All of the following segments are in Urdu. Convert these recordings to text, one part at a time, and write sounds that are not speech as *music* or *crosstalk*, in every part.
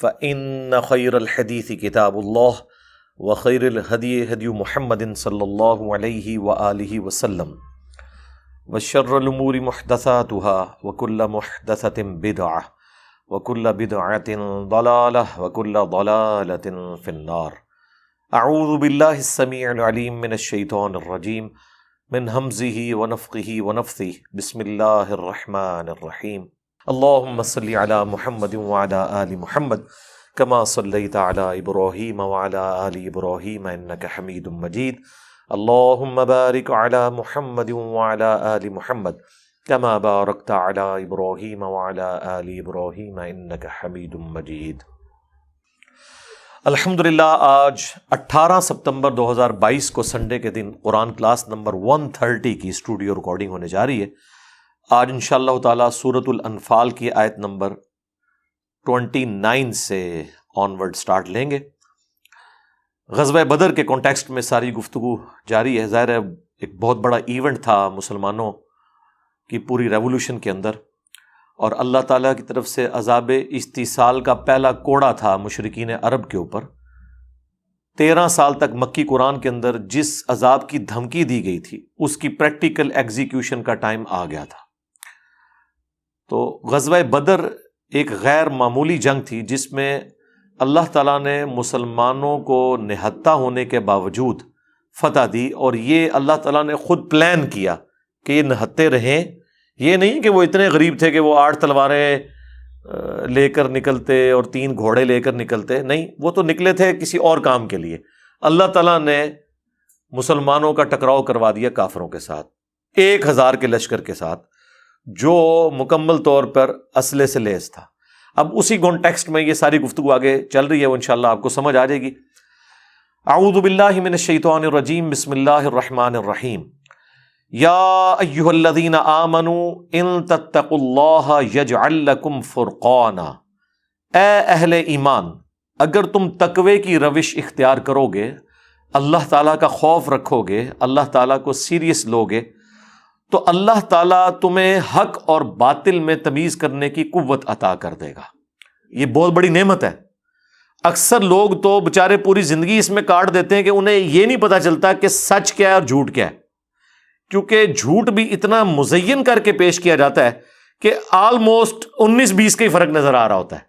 فإن خير الحديث كتاب الله وخير الهدي هدي محمد صلى الله عليه وآله وسلم وشر الأمور محدثاتها وكل محدثة بدعة وكل بدعة ضلالة وكل ضلالة في النار أعوذ بالله السميع العليم من الشيطان الرجيم من همزه ونفقه ونفثه بسم الله الرحمن الرحيم اللهم صل على محمد وعلى آل محمد كما صليت على إبراهيم وعلى آل إبراهيم إنك حميد مجيد اللهم بارك على محمد وعلى آل محمد كما باركت على إبراهيم وعلى آل إبراهيم إنك حميد مجيد الحمد للہ آج اٹھارہ ستمبر دو ہزار بائیس کو سنڈے کے دن Quran class number one thirty کی اسٹوڈیو ریکارڈنگ ہونے جا رہی ہے۔ آج ان شاء اللہ تعالیٰ سورت الانفال کی آیت نمبر ٹوینٹی نائن سے آن ورڈ اسٹارٹ لیں گے۔ غزب بدر کے کانٹیکسٹ میں ساری گفتگو جاری ہے۔ ظاہر ہے ایک بہت بڑا ایونٹ تھا مسلمانوں کی پوری ریولیوشن کے اندر۔ اور اللہ تعالیٰ کی طرف سے عذاب استیصال کا پہلا کوڑا تھا مشرقین عرب کے اوپر۔ تیرہ سال تک مکی قرآن کے اندر جس عذاب کی دھمکی دی گئی تھی، اس کی پریکٹیکل ایگزیکیوشن کا ٹائم آ گیا تھا۔ تو غزوہ بدر ایک غیر معمولی جنگ تھی جس میں اللہ تعالیٰ نے مسلمانوں کو نہتا ہونے کے باوجود فتح دی اور یہ اللہ تعالیٰ نے خود پلان کیا کہ یہ نہتے رہیں۔ یہ نہیں کہ وہ اتنے غریب تھے کہ وہ آٹھ تلواریں لے کر نکلتے اور تین گھوڑے لے کر نکلتے۔ نہیں، وہ تو نکلے تھے کسی اور کام کے لیے۔ اللہ تعالیٰ نے مسلمانوں کا ٹکراؤ کروا دیا کافروں کے ساتھ، ایک ہزار کے لشکر کے ساتھ۔ جو مکمل طور پر اسلحے سے لیس تھا۔ اب اسی کانٹیکسٹ میں یہ ساری گفتگو آگے چل رہی ہے، وہ انشاءاللہ آپ کو سمجھ آ جائے گی۔ اعوذ باللہ من الشیطان الرجیم، بسم اللہ الرحمن الرحیم۔ یا ایہا الذین آمنوا ان تتقوا اللہ یجعل لکم فرقانا۔ اے اہل ایمان، اگر تم تقوی کی روش اختیار کرو گے اللہ تعالیٰ کا خوف رکھو گے اللہ تعالیٰ کو سیریس لوگے تو اللہ تعالیٰ تمہیں حق اور باطل میں تمیز کرنے کی قوت عطا کر دے گا۔ یہ بہت بڑی نعمت ہے۔ اکثر لوگ تو بےچارے پوری زندگی اس میں کاٹ دیتے ہیں کہ انہیں یہ نہیں پتا چلتا کہ سچ کیا ہے اور جھوٹ کیا ہے۔ کیونکہ جھوٹ بھی اتنا مزین کر کے پیش کیا جاتا ہے کہ آلموسٹ انیس بیس کا ہی فرق نظر آ رہا ہوتا ہے۔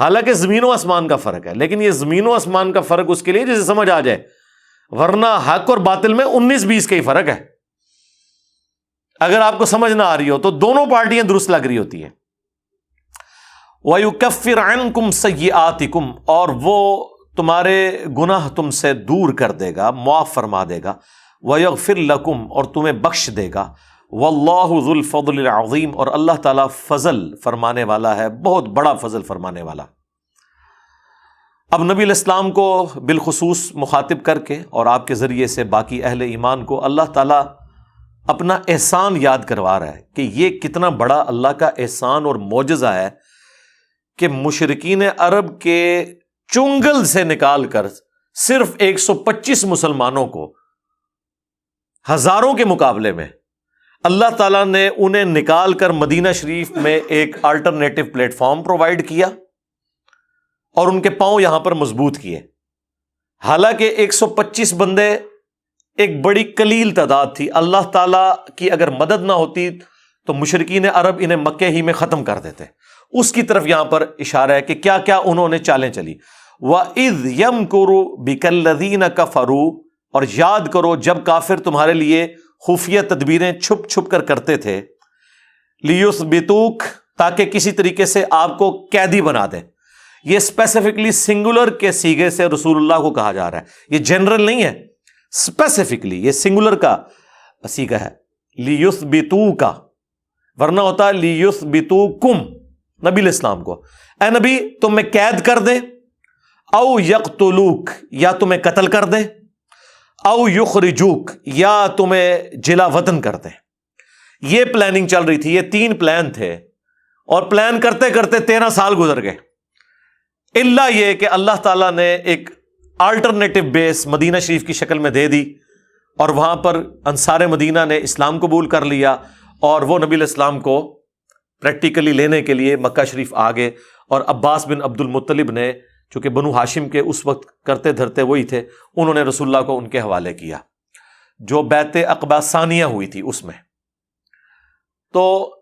حالانکہ زمین و آسمان کا فرق ہے، لیکن یہ زمین و آسمان کا فرق اس کے لیے جسے سمجھ آ جائے۔ ورنہ حق اور باطل میں انیس بیس کا ہی فرق ہے۔ اگر آپ کو سمجھ نہ آ رہی ہو تو دونوں پارٹیاں درست لگ رہی ہوتی ہیں۔ وَيُكَفِّرْ عَنْكُمْ سَيِّئَاتِكُمْ، اور وہ تمہارے گناہ تم سے دور کر دے گا، معاف فرما دے گا۔ وَيَغْفِرْ لَكُمْ، اور تمہیں بخش دے گا۔ وَاللَّهُ ذُو الْفَضْلِ الْعَظِيمِ، اور اللہ تعالیٰ فضل فرمانے والا ہے، بہت بڑا فضل فرمانے والا۔ اب نبی الاسلام کو بالخصوص مخاطب کر کے اور آپ کے ذریعے سے باقی اہل ایمان کو اللہ تعالیٰ اپنا احسان یاد کروا رہا ہے کہ یہ کتنا بڑا اللہ کا احسان اور معجزہ ہے کہ مشرقین عرب کے چنگل سے نکال کر صرف ایک سو پچیس مسلمانوں کو ہزاروں کے مقابلے میں اللہ تعالیٰ نے انہیں نکال کر مدینہ شریف میں ایک آلٹرنیٹو پلیٹ فارم پرووائڈ کیا اور ان کے پاؤں یہاں پر مضبوط کیے۔ حالانکہ ایک سو پچیس بندے ایک بڑی کلیل تعداد تھی۔ اللہ تعالیٰ کی اگر مدد نہ ہوتی تو مشرقین عرب انہیں مکے ہی میں ختم کر دیتے۔ اس کی طرف یہاں پر اشارہ ہے کہ کیا کیا انہوں نے چالیں چلی۔ وہ عز یم کرو بیکلدین کا فرو اور یاد کرو جب کافر تمہارے لیے خفیہ تدبیریں چھپ چھپ کر کرتے تھے۔ لیوس بتوک تاکہ کسی طریقے سے آپ کو قیدی بنا دیں۔ یہ اسپیسیفکلی سنگولر کے سیگے سے رسول اللہ کو کہا جا رہا ہے۔ یہ جنرل نہیں ہے۔ اسپیسیفکلی یہ سنگولر کا سیگا ہے. لیوس بتو کا ورنہ ہوتا ہے لیوس بتو کم نبی الاسلام کو. اے نبی، تم میں قید کر دیں او یقتلوک، یا تمہیں قتل کر دیں او یخرجوک، یا تمہیں جلا وطن کر دیں یہ پلاننگ چل رہی تھی، یہ تین پلان تھے. اور پلان کرتے کرتے تیرہ سال گزر گئے. اللہ یہ کہ اللہ تعالیٰ نے ایک آلٹرنیٹو بیس مدینہ شریف کی شکل میں دے دی اور وہاں پر انصار مدینہ نے اسلام قبول کر لیا اور وہ نبی الاسلام کو پریکٹیکلی لینے کے لیے مکہ شریف آ گئے اور عباس بن عبد المطلب نے چونکہ بنو ہاشم کے اس وقت کرتے دھرتے وہی تھے، انہوں نے رسول اللہ کو ان کے حوالے کیا۔ جو بیت اقبا ثانیہ ہوئی تھی اس میں۔ تو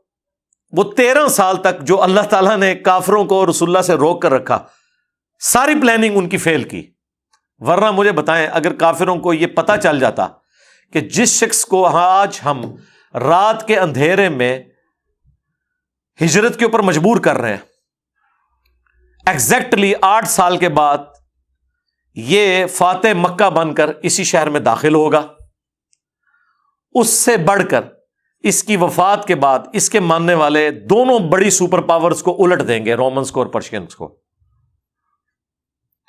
وہ تیرہ سال تک جو اللہ تعالیٰ نے کافروں کو رسول اللہ سے روک کر رکھا، ساری پلاننگ ان کی فیل کی۔ ورنہ مجھے بتائیں، اگر کافروں کو یہ پتا چل جاتا کہ جس شخص کو ہاں آج ہم رات کے اندھیرے میں ہجرت کے اوپر مجبور کر رہے ہیں ایگزیکٹلی آٹھ سال کے بعد یہ فاتح مکہ بن کر اسی شہر میں داخل ہوگا۔ اس سے بڑھ کر اس کی وفات کے بعد اس کے ماننے والے دونوں بڑی سپر پاورز کو الٹ دیں گے رومنس کو اور پرشینس کو۔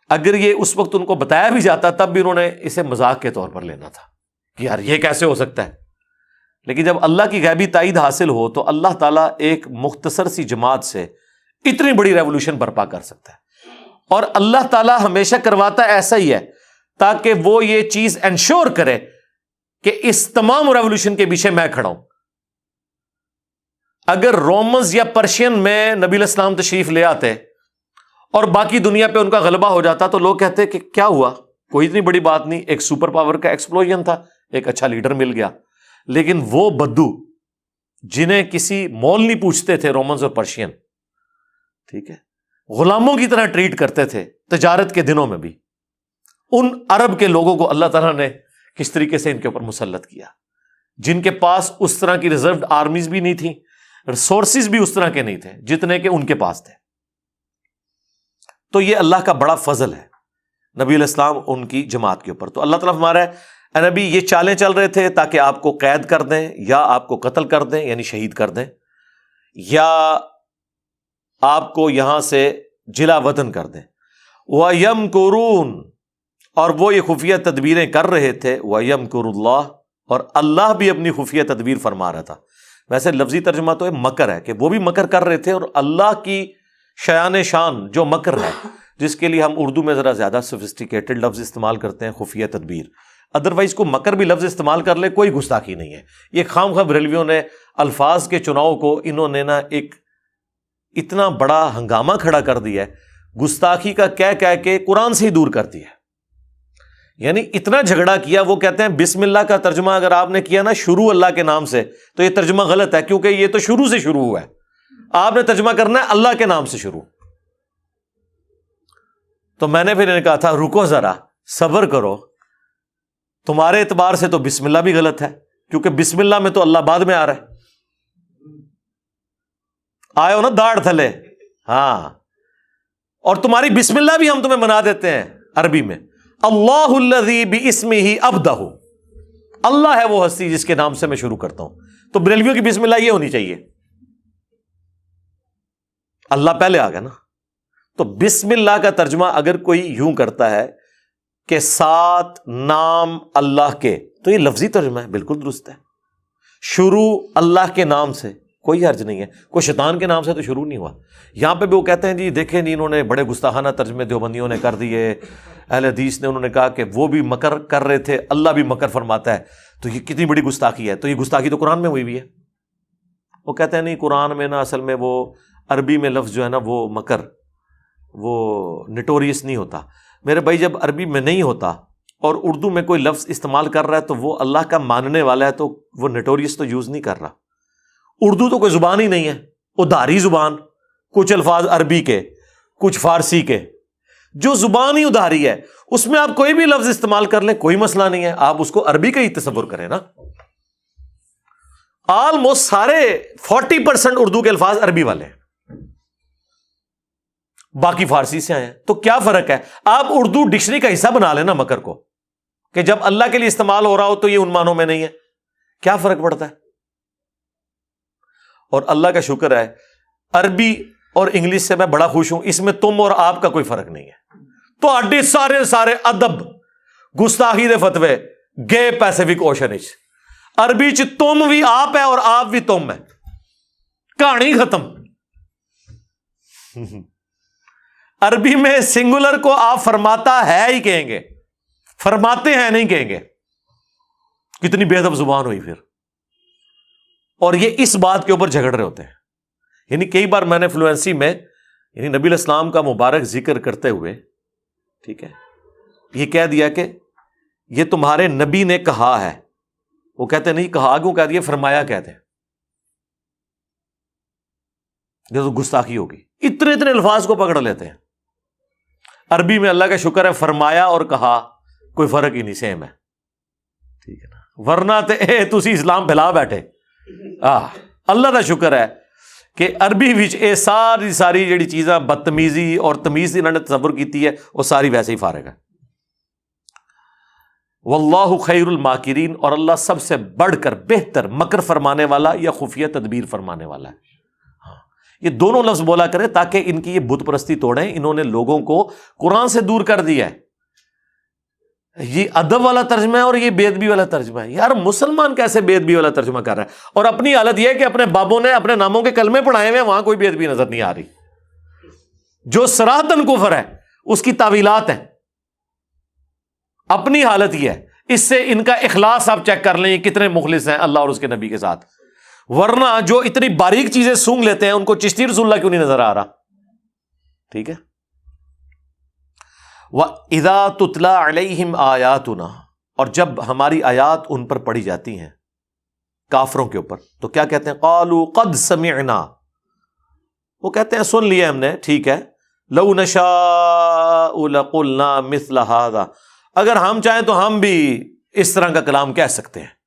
اگر یہ اس وقت ان کو بتایا بھی جاتا، تب بھی انہوں نے اسے مذاق کے طور پر لینا تھا کہ یار یہ کیسے ہو سکتا ہے۔ لیکن جب اللہ کی غیبی تائید حاصل ہو تو اللہ تعالیٰ ایک مختصر سی جماعت سے اتنی بڑی ریولیوشن برپا کر سکتا ہے۔ اور اللہ تعالیٰ ہمیشہ کرواتا ایسا ہی ہے تاکہ وہ یہ چیز انشور کرے کہ اس تمام ریولیوشن کے پیچھے میں کھڑا ہوں۔ اگر رومنز یا پرشین میں نبی الاسلام تشریف لے آتے اور باقی دنیا پہ ان کا غلبہ ہو جاتا تو لوگ کہتے کہ کیا ہوا؟ کوئی اتنی بڑی بات نہیں، ایک سپر پاور کا ایکسپلوژن تھا، ایک اچھا لیڈر مل گیا۔ لیکن وہ بدو، جنہیں کسی مول نہیں پوچھتے تھے رومنز اور پرشین ٹھیک ہے، غلاموں کی طرح ٹریٹ کرتے تھے، تجارت کے دنوں میں بھی۔ ان عرب کے لوگوں کو اللہ تعالیٰ نے کس طریقے سے ان کے اوپر مسلط کیا؟ جن کے پاس اس طرح کی ریزروڈ آرمیز بھی نہیں تھیں ریسورسز بھی اس طرح کے نہیں تھے، جتنے کے ان کے پاس تھے۔ تو یہ اللہ کا بڑا فضل ہے۔ نبی الاسلام ان کی جماعت کے اوپر۔ تو اللہ تعالیٰ ہمارا اے نبی، یہ چالیں چل رہے تھے تاکہ آپ کو قید کر دیں یا آپ کو قتل کر دیں یعنی شہید کر دیں، یا آپ کو یہاں سے جلا وطن کر دیں۔ وہ یم قرون اور وہ یہ خفیہ تدبیریں کر رہے تھے۔ وہ یم قر اللہ اور اللہ بھی اپنی خفیہ تدبیر فرما رہا تھا۔ ویسے لفظی ترجمہ تو مکر ہے کہ وہ بھی مکر کر رہے تھے اور اللہ کی شیان شان جو مکر ہے، جس کے لیے ہم اردو میں ذرا زیادہ سوفسٹیکیٹڈ لفظ استعمال کرتے ہیں، خفیہ تدبیر۔ ادروائز کو مکر بھی لفظ استعمال کر لے، کوئی گستاخی نہیں ہے۔ یہ خام خب ریلویوں نے الفاظ کے چناؤ کو انہوں نے نا ایک اتنا بڑا ہنگامہ کھڑا کر دیا ہے۔ گستاخی کا کہہ کہہ کے قرآن سے ہی دور کر دیا یعنی اتنا جھگڑا کیا، وہ کہتے ہیں بسم اللہ کا ترجمہ اگر آپ نے کیا نا، شروع اللہ کے نام سے، تو یہ ترجمہ غلط ہے کیونکہ یہ تو شروع سے شروع ہوا ہے۔ آپ نے ترجمہ کرنا ہے اللہ کے نام سے شروع۔ تو میں نے پھر انہیں کہا تھا، رکو ذرا، صبر کرو۔ تمہارے اعتبار سے تو بسم اللہ بھی غلط ہے، کیونکہ بسم اللہ میں تو اللہ بعد میں آ رہا ہے۔ آئے ہو نا داڑ تھلے۔ ہاں۔ اور تمہاری بسم اللہ بھی ہم تمہیں منا دیتے ہیں عربی میں۔ اللہ اللہ اسم ہی اب اللہ ہے وہ ہستی جس کے نام سے میں شروع کرتا ہوں۔ تو بریلویوں کی بسم اللہ یہ ہونی چاہیے۔ اللہ پہلے آ گیا نا۔ تو بسم اللہ کا ترجمہ اگر کوئی یوں کرتا ہے کہ سات نام اللہ کے، تو یہ لفظی ترجمہ ہے، بالکل درست ہے۔ شروع اللہ کے نام سے، کوئی حرج نہیں ہے۔ کوئی شیطان کے نام سے تو شروع نہیں ہوا۔ یہاں پہ بھی وہ کہتے ہیں جی دیکھیں جی انہوں نے بڑے گستاخانہ ترجمے دیوبندیوں نے کر دیے۔ اہل حدیث نے انہوں نے کہا کہ وہ بھی مکر کر رہے تھے، اللہ بھی مکر فرماتا ہے۔ تو یہ کتنی بڑی گستاخی ہے۔ تو یہ گستاخی تو قرآن میں ہوئی بھی ہے۔ وہ کہتے ہیں نہیں، قرآن میں نا اصل میں وہ عربی میں لفظ جو ہے نا وہ مکر، وہ نٹوریس نہیں ہوتا۔ میرے بھائی، جب عربی میں نہیں ہوتا اور اردو میں کوئی لفظ استعمال کر رہا ہے تو وہ اللہ کا ماننے والا ہے تو وہ نٹوریس تو یوز نہیں کر رہا۔ اردو تو کوئی زبان ہی نہیں ہے، ادھاری زبان، کچھ الفاظ عربی کے، کچھ فارسی کے۔ جو زبان ہی ادھاری ہے، اس میں آپ کوئی بھی لفظ استعمال کر لیں، کوئی مسئلہ نہیں ہے۔ آپ اس کو عربی کا ہی تصور کریں نا۔ آلموسٹ سارے فورٹی پرسینٹ اردو کے الفاظ عربی والے ہیں۔ باقی فارسی سے آئے ہیں۔ تو کیا فرق ہے؟ آپ اردو ڈکشنری کا حصہ بنا لینا مکر کو کہ جب اللہ کے لیے استعمال ہو رہا ہو تو یہ ان مانوں میں نہیں ہے۔ کیا فرق پڑتا ہے؟ اور اللہ کا شکر ہے، عربی اور انگلش سے میں بڑا خوش ہوں۔ اس میں تم اور آپ کا کوئی فرق نہیں ہے۔ تو اڈے سارے سارے ادب، گستاخی دے فتوے، گے پیسفک اوشن عربی چ تم بھی آپ ہے اور آپ بھی تم ہے۔ کہانی ختم۔ *laughs* عربی میں سنگولر کو آپ فرماتا ہے ہی کہیں گے۔ فرماتے ہیں نہیں کہیں گے۔ کتنی بے ادب زبان ہوئی پھر۔ اور یہ اس بات کے اوپر جھگڑ رہے ہوتے ہیں۔ یعنی کئی بار میں نے فلوئنسی میں یعنی نبی الاسلام کا مبارک ذکر کرتے ہوئے، ٹھیک ہے، یہ کہہ دیا کہ یہ تمہارے نبی نے کہا ہے۔ وہ کہتے نہیں، کہا کیوں کہہ دیا؟ فرمایا کہتے ہیں۔ تو گستاخی ہوگی۔ اتنے اتنے الفاظ کو پکڑ لیتے ہیں۔ عربی میں اللہ کا شکر ہے، فرمایا اور کہا، کوئی فرق ہی نہیں سیم ہے۔ ٹھیک ہے نا۔ ورنہ تھی اسلام پھیلا بیٹھے۔ اللہ کا شکر ہے کہ عربی اے ساری ساری جڑی چیزاں، بدتمیزی اور تمیز انہوں نے تصور کی ہے، وہ ساری ویسے ہی فارغ ہے واللہ خیر الماکرین اور اللہ سب سے بڑھ کر بہتر مکر فرمانے والا یا خفیہ تدبیر فرمانے والا ہے۔ یہ دونوں لفظ بولا کرے تاکہ ان کی یہ بت پرستی توڑیں۔ انہوں نے لوگوں کو قرآن سے دور کر دیا ہے۔ یہ ادب والا ترجمہ ہے اور یہ بے ادبی والا ترجمہ ہے۔ یار مسلمان کیسے بے ادبی والا ترجمہ کر رہا ہے؟ اور اپنی حالت یہ ہے کہ اپنے بابوں نے اپنے ناموں کے کلمے پڑھائے ہوئے وہاں کوئی بے ادبی نظر نہیں آ رہی۔ جو سراہتن کفر ہے، اس کی تعویلات ہیں۔ اپنی حالت یہ ہے۔ اس سے ان کا اخلاص آپ چیک کر لیں کتنے مخلص ہیں اللہ اور اس کے نبی کے ساتھ۔ ورنہ جو اتنی باریک چیزیں سونگ لیتے ہیں، ان کو چشتی رسول اللہ کیوں نہیں نظر آ رہا؟ ٹھیک ہے؟ وہ ادا تتلا علیہم آیات اور جب ہماری آیات ان پر پڑھی جاتی ہیں کافروں کے اوپر، تو کیا کہتے ہیں؟ قالو قد سمعنا۔ وہ کہتے ہیں، سن لیے ہم نے، ٹھیک ہے۔ لو نشا لقلنا مثل هذا۔ اگر ہم چاہیں تو ہم بھی اس طرح کا کلام کہہ سکتے ہیں۔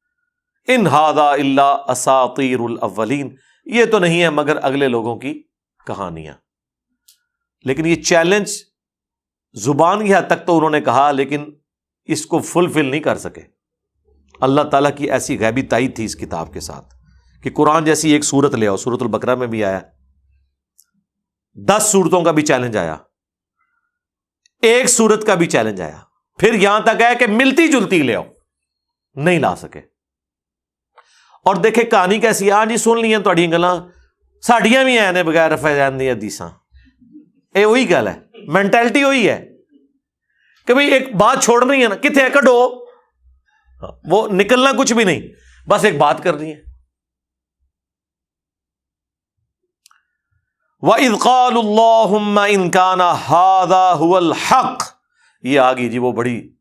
ان ہادا اللہ اساطیر الاولین۔ یہ تو نہیں ہے مگر اگلے لوگوں کی کہانیاں۔ لیکن یہ چیلنج زبان کی حد تک تو انہوں نے کہا، لیکن اس کو فلفل نہیں کر سکے۔ اللہ تعالیٰ کی ایسی غیبی تائید تھی اس کتاب کے ساتھ کہ قرآن جیسی ایک صورت لے آؤ، سورت البکرا میں بھی آیا۔ دس صورتوں کا بھی چیلنج آیا۔ ایک صورت کا بھی چیلنج آیا۔ پھر یہاں تک آیا کہ ملتی جلتی لے آؤ۔ نہیں لا سکے۔ اور دیکھے کہانی کیسی ہاں جی سن لی ہیں گلا ساڈیاں بھی ہیں بغیر فیضان دیا دیساں اے وہی گل ہے۔ مینٹلٹی وہی ہے۔ کہ بھائی ایک بات چھوڑنی ہے نا کتنے کڈو۔ وہ نکلنا کچھ بھی نہیں۔ بس ایک بات کرنی ہے۔ وہ ادقال اللہ انکانا الحق۔ یہ آگی جی وہ بڑی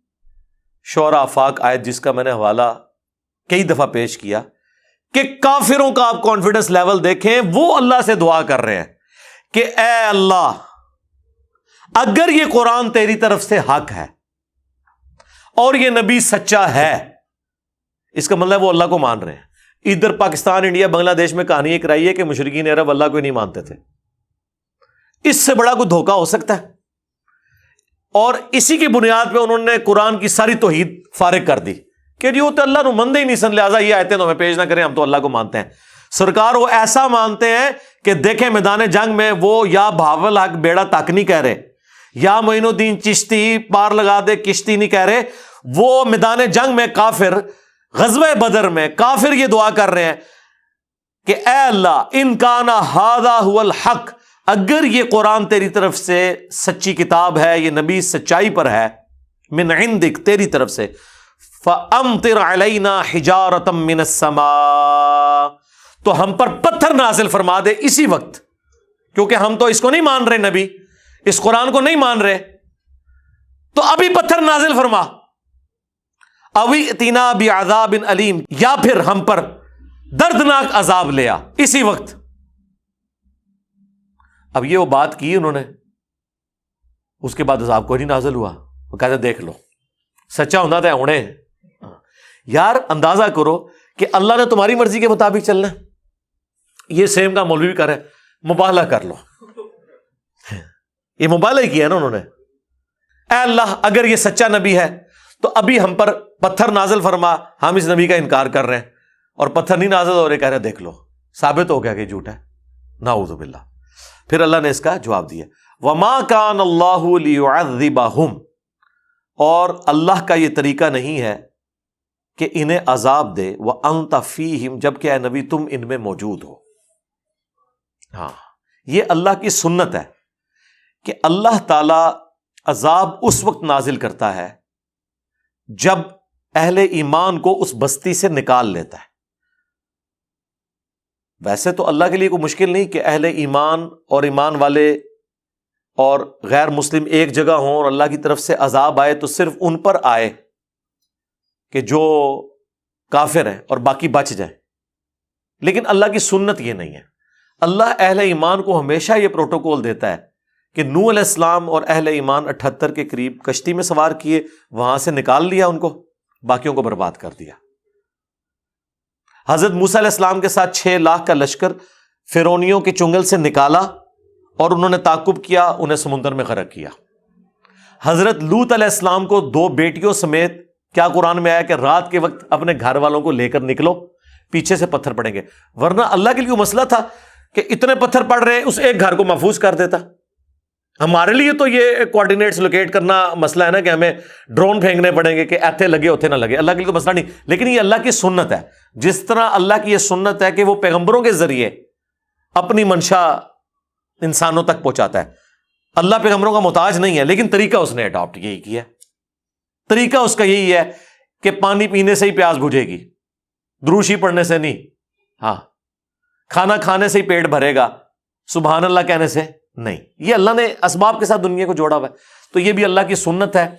شعرا فاق آئے جس کا میں نے حوالہ کئی دفعہ پیش کیا۔ کہ کافروں کا آپ کانفیڈنس لیول دیکھیں، وہ اللہ سے دعا کر رہے ہیں کہ اے اللہ، اگر یہ قرآن تیری طرف سے حق ہے اور یہ نبی سچا ہے، اس کا مطلب وہ اللہ کو مان رہے ہیں۔ ادھر پاکستان، انڈیا، بنگلہ دیش میں کہانی یہ کرائی ہے کہ مشرقین عرب اللہ کو نہیں مانتے تھے۔ اس سے بڑا کوئی دھوکا ہو سکتا ہے؟ اور اسی کی بنیاد پہ انہوں نے قرآن کی ساری توحید فارغ کر دی۔ کہ جی وہ تو اللہ مندے ہی نہیں سن، لہٰذا یہ آئے تو ہمیں پیش نہ کریں، ہم تو اللہ کو مانتے ہیں۔ سرکار وہ ایسا مانتے ہیں کہ دیکھیں میدان جنگ میں وہ یا بھاول حق بیڑا تک نہیں کہہ رہے، یا معین الدین چشتی پار لگا دے، کشتی نہیں کہہ رہے۔ وہ میدان جنگ میں کافر غزب بدر میں کافر یہ دعا کر رہے ہیں کہ اے اللہ، ان کا نا ہادا الحق، اگر یہ قرآن تیری طرف سے سچی کتاب ہے، یہ نبی سچائی پر ہے، من عندک تیری طرف سے۔ فَأَمْتِرْ عَلَيْنَا حِجَارَةً مِّنَ السَّمَاءِ۔ تو ہم پر پتھر نازل فرما دے اسی وقت، کیونکہ ہم تو اس کو نہیں مان رہے نبی، اس قرآن کو نہیں مان رہے۔ تو ابھی پتھر نازل فرما۔ ابھی تینا بھی عذاب علیم، یا پھر ہم پر دردناک عذاب لیا اسی وقت۔ اب یہ وہ بات کی انہوں نے، اس کے بعد عذاب کو نہیں نازل ہوا۔ وہ کہتے دیکھ لو، سچا ہونا تھا انہیں یار اندازہ کرو کہ اللہ نے تمہاری مرضی کے مطابق چلنا یہ سیم کا مولوی بھی کرے مبالہ کر لو۔ یہ موبائل کیا نا انہوں نے۔ اے اللہ، اگر یہ سچا نبی ہے، تو ابھی ہم پر پتھر نازل فرما۔ ہم اس نبی کا انکار کر رہے ہیں۔ اور پتھر نہیں نازل ہو رہے، کہہ رہے دیکھ لو۔ ثابت ہو گیا کہ جھوٹ ہے۔ نہ باللہ۔ پھر اللہ نے اس کا جواب دیا۔ وما کان اللہ اور اللہ کا یہ طریقہ نہیں ہے کہ انہیں عذاب دے وہ انتفیم جبکہ اے نبی تم ان میں موجود ہو۔ ہاں یہ اللہ کی سنت ہے کہ اللہ تعالی عذاب اس وقت نازل کرتا ہے جب اہل ایمان کو اس بستی سے نکال لیتا ہے۔ ویسے تو اللہ کے لیے کوئی مشکل نہیں کہ اہل ایمان اور ایمان والے اور غیر مسلم ایک جگہ ہوں اور اللہ کی طرف سے عذاب آئے تو صرف ان پر آئے۔ کہ جو کافر ہیں اور باقی بچ جائیں۔ لیکن اللہ کی سنت یہ نہیں ہے۔ اللہ اہل ایمان کو ہمیشہ یہ پروٹوکول دیتا ہے کہ نو علیہ السلام اور اہل ایمان اٹھہتر کے قریب کشتی میں سوار کیے، وہاں سے نکال لیا ان کو، باقیوں کو برباد کر دیا۔ حضرت موسیٰ علیہ السلام کے ساتھ چھ لاکھ کا لشکر فرونیوں کے چنگل سے نکالا اور انہوں نے تعقب کیا، انہیں سمندر میں غرق کیا۔ حضرت لوت علیہ السلام کو دو بیٹیوں سمیت کیا قرآن میں آیا کہ رات کے وقت اپنے گھر والوں کو لے کر نکلو؟ پیچھے سے پتھر پڑیں گے۔ ورنہ اللہ کے لیے مسئلہ تھا کہ اتنے پتھر پڑ رہے ہیں، اس ایک گھر کو محفوظ کر دیتا۔ ہمارے لیے تو یہ کوآڈینیٹس لوکیٹ کرنا مسئلہ ہے نا کہ ہمیں ڈرون پھینکنے پڑیں گے کہ ایتھے لگے ہوتے نہ لگے۔ اللہ کے لیے تو مسئلہ نہیں، لیکن یہ اللہ کی سنت ہے۔ جس طرح اللہ کی یہ سنت ہے کہ وہ پیغمبروں کے ذریعے اپنی منشا انسانوں تک پہنچاتا ہے۔ اللہ پیغمبروں کا محتاج نہیں ہے، لیکن طریقہ اس نے اڈاپٹ یہی کیا۔ طریقہ اس کا یہی ہے کہ پانی پینے سے ہی پیاس بجھے گی۔ دروشی پڑنے سے نہیں۔ ہاں۔ کھانا کھانے سے ہی پیٹ بھرے گا۔ سبحان اللہ کہنے سے نہیں۔ یہ اللہ نے اسباب کے ساتھ دنیا کو جوڑا ہوا ہے۔ تو یہ بھی اللہ کی سنت ہے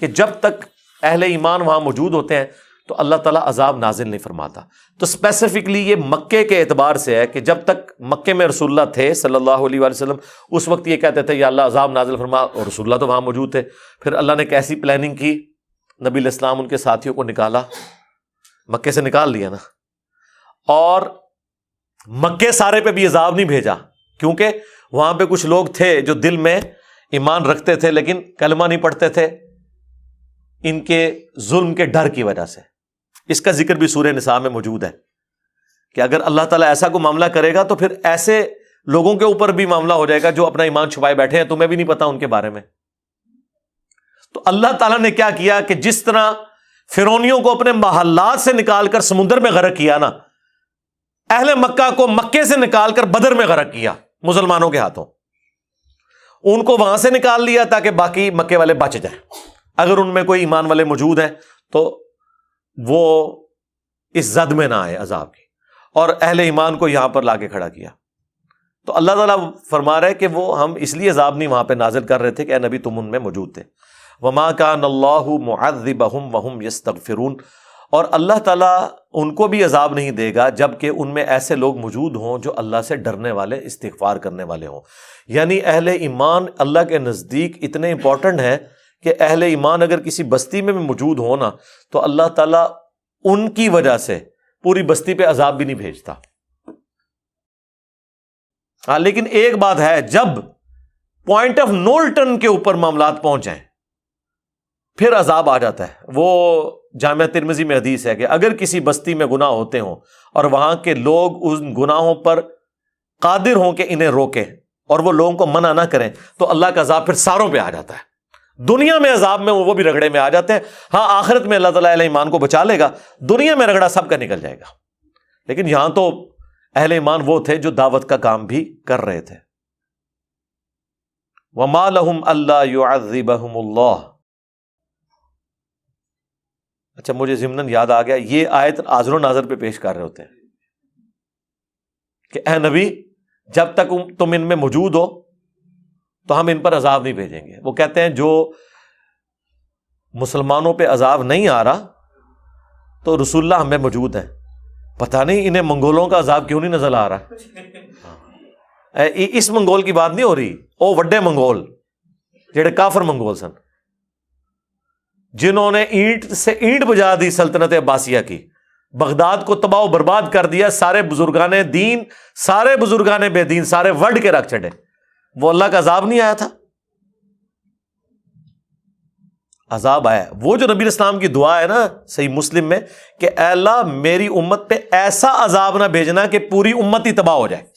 کہ جب تک اہل ایمان وہاں موجود ہوتے ہیں تو اللہ تعالیٰ عذاب نازل نہیں فرماتا۔ تو اسپیسیفکلی یہ مکے کے اعتبار سے ہے کہ جب تک مکے میں رسول اللہ تھے صلی اللہ علیہ وسلم، اس وقت یہ کہتے تھے، یا اللہ عذاب نازل فرما، اور رسول اللہ تو وہاں موجود تھے۔ پھر اللہ نے کیسی پلاننگ کی؟ نبی الاسلام ان کے ساتھیوں کو نکالا۔ مکے سے نکال لیا نا۔ اور مکے سارے پہ بھی عذاب نہیں بھیجا، کیونکہ وہاں پہ کچھ لوگ تھے جو دل میں ایمان رکھتے تھے، لیکن کلمہ نہیں پڑھتے تھے۔ ان کے ظلم کے ڈر کی وجہ سے۔ اس کا ذکر بھی سورہ نصاب میں موجود ہے۔ کہ اگر اللہ تعالیٰ ایسا کوئی معاملہ کرے گا تو پھر ایسے لوگوں کے اوپر بھی معاملہ ہو جائے گا جو اپنا ایمان چھپائے بیٹھے ہیں۔ تمہیں بھی نہیں پتا ان کے بارے میں۔ تو اللہ تعالیٰ نے کیا کیا کہ جس طرح فرونیوں کو اپنے محلات سے نکال کر سمندر میں غرق کیا نا، اہل مکہ کو مکے سے نکال کر بدر میں غرق کیا مسلمانوں کے ہاتھوں۔ ان کو وہاں سے نکال لیا تاکہ باقی مکے والے بچ جائیں۔ اگر ان میں کوئی ایمان والے موجود ہیں تو وہ اس زد میں نہ آئے عذاب کی۔ اور اہل ایمان کو یہاں پر لا کے کھڑا کیا۔ تو اللہ تعالیٰ فرما رہے کہ وہ ہم اس لیے عذاب نہیں وہاں پہ نازل کر رہے تھے کہ اے نبی تم ان میں موجود تھے۔ وما کا اللہ معذبہم وہم یستغفرون۔ اور اللہ تعالیٰ ان کو بھی عذاب نہیں دے گا جبکہ ان میں ایسے لوگ موجود ہوں جو اللہ سے ڈرنے والے، استغفار کرنے والے ہوں۔ یعنی اہل ایمان اللہ کے نزدیک اتنے امپورٹنٹ ہیں کہ اہل ایمان اگر کسی بستی میں بھی موجود ہو نا، تو اللہ تعالیٰ ان کی وجہ سے پوری بستی پہ عذاب بھی نہیں بھیجتا۔ ہاں لیکن ایک بات ہے، جب پوائنٹ آف نولٹن کے اوپر معاملات پہنچ جائیں پھر عذاب آ جاتا ہے۔ وہ جامعہ ترمزی میں حدیث ہے کہ اگر کسی بستی میں گناہ ہوتے ہوں اور وہاں کے لوگ ان گناہوں پر قادر ہوں کہ انہیں روکیں اور وہ لوگوں کو منع نہ کریں، تو اللہ کا عذاب پھر ساروں پہ آ جاتا ہے۔ دنیا میں عذاب میں وہ بھی رگڑے میں آ جاتے ہیں۔ ہاں آخرت میں اللہ تعالیٰ علیہ ایمان کو بچا لے گا، دنیا میں رگڑا سب کا نکل جائے گا۔ لیکن یہاں تو اہل ایمان وہ تھے جو دعوت کا کام بھی کر رہے تھے۔ اللہ اللہ اچھا مجھے ضمن یاد آ گیا، یہ آیت آزر و ناظر پہ پیش کر رہے ہوتے ہیں کہ اے نبی، جب تک تم ان میں موجود ہو تو ہم ان پر عذاب نہیں بھیجیں گے۔ وہ کہتے ہیں، جو مسلمانوں پہ عذاب نہیں آ رہا تو رسول اللہ ہمیں موجود ہیں۔ پتہ نہیں انہیں منگولوں کا عذاب کیوں نہیں نظر آ رہا۔ اس منگول کی بات نہیں ہو رہی، او وڈے منگول جہے کافر منگول سن۔ جنہوں نے اینٹ سے اینٹ بجا دی سلطنت عباسیہ کی۔ بغداد کو تباہ و برباد کر دیا، سارے بزرگان دین، سارے بزرگان بے دین، سارے وڈ کے رکھ چڑے وہ اللہ کا عذاب نہیں آیا تھا؟ عذاب آیا۔ وہ جو نبی اسلام کی دعا ہے نا صحیح مسلم میں کہ اے اللہ میری امت پہ ایسا عذاب نہ بھیجنا کہ پوری امت ہی تباہ ہو جائے۔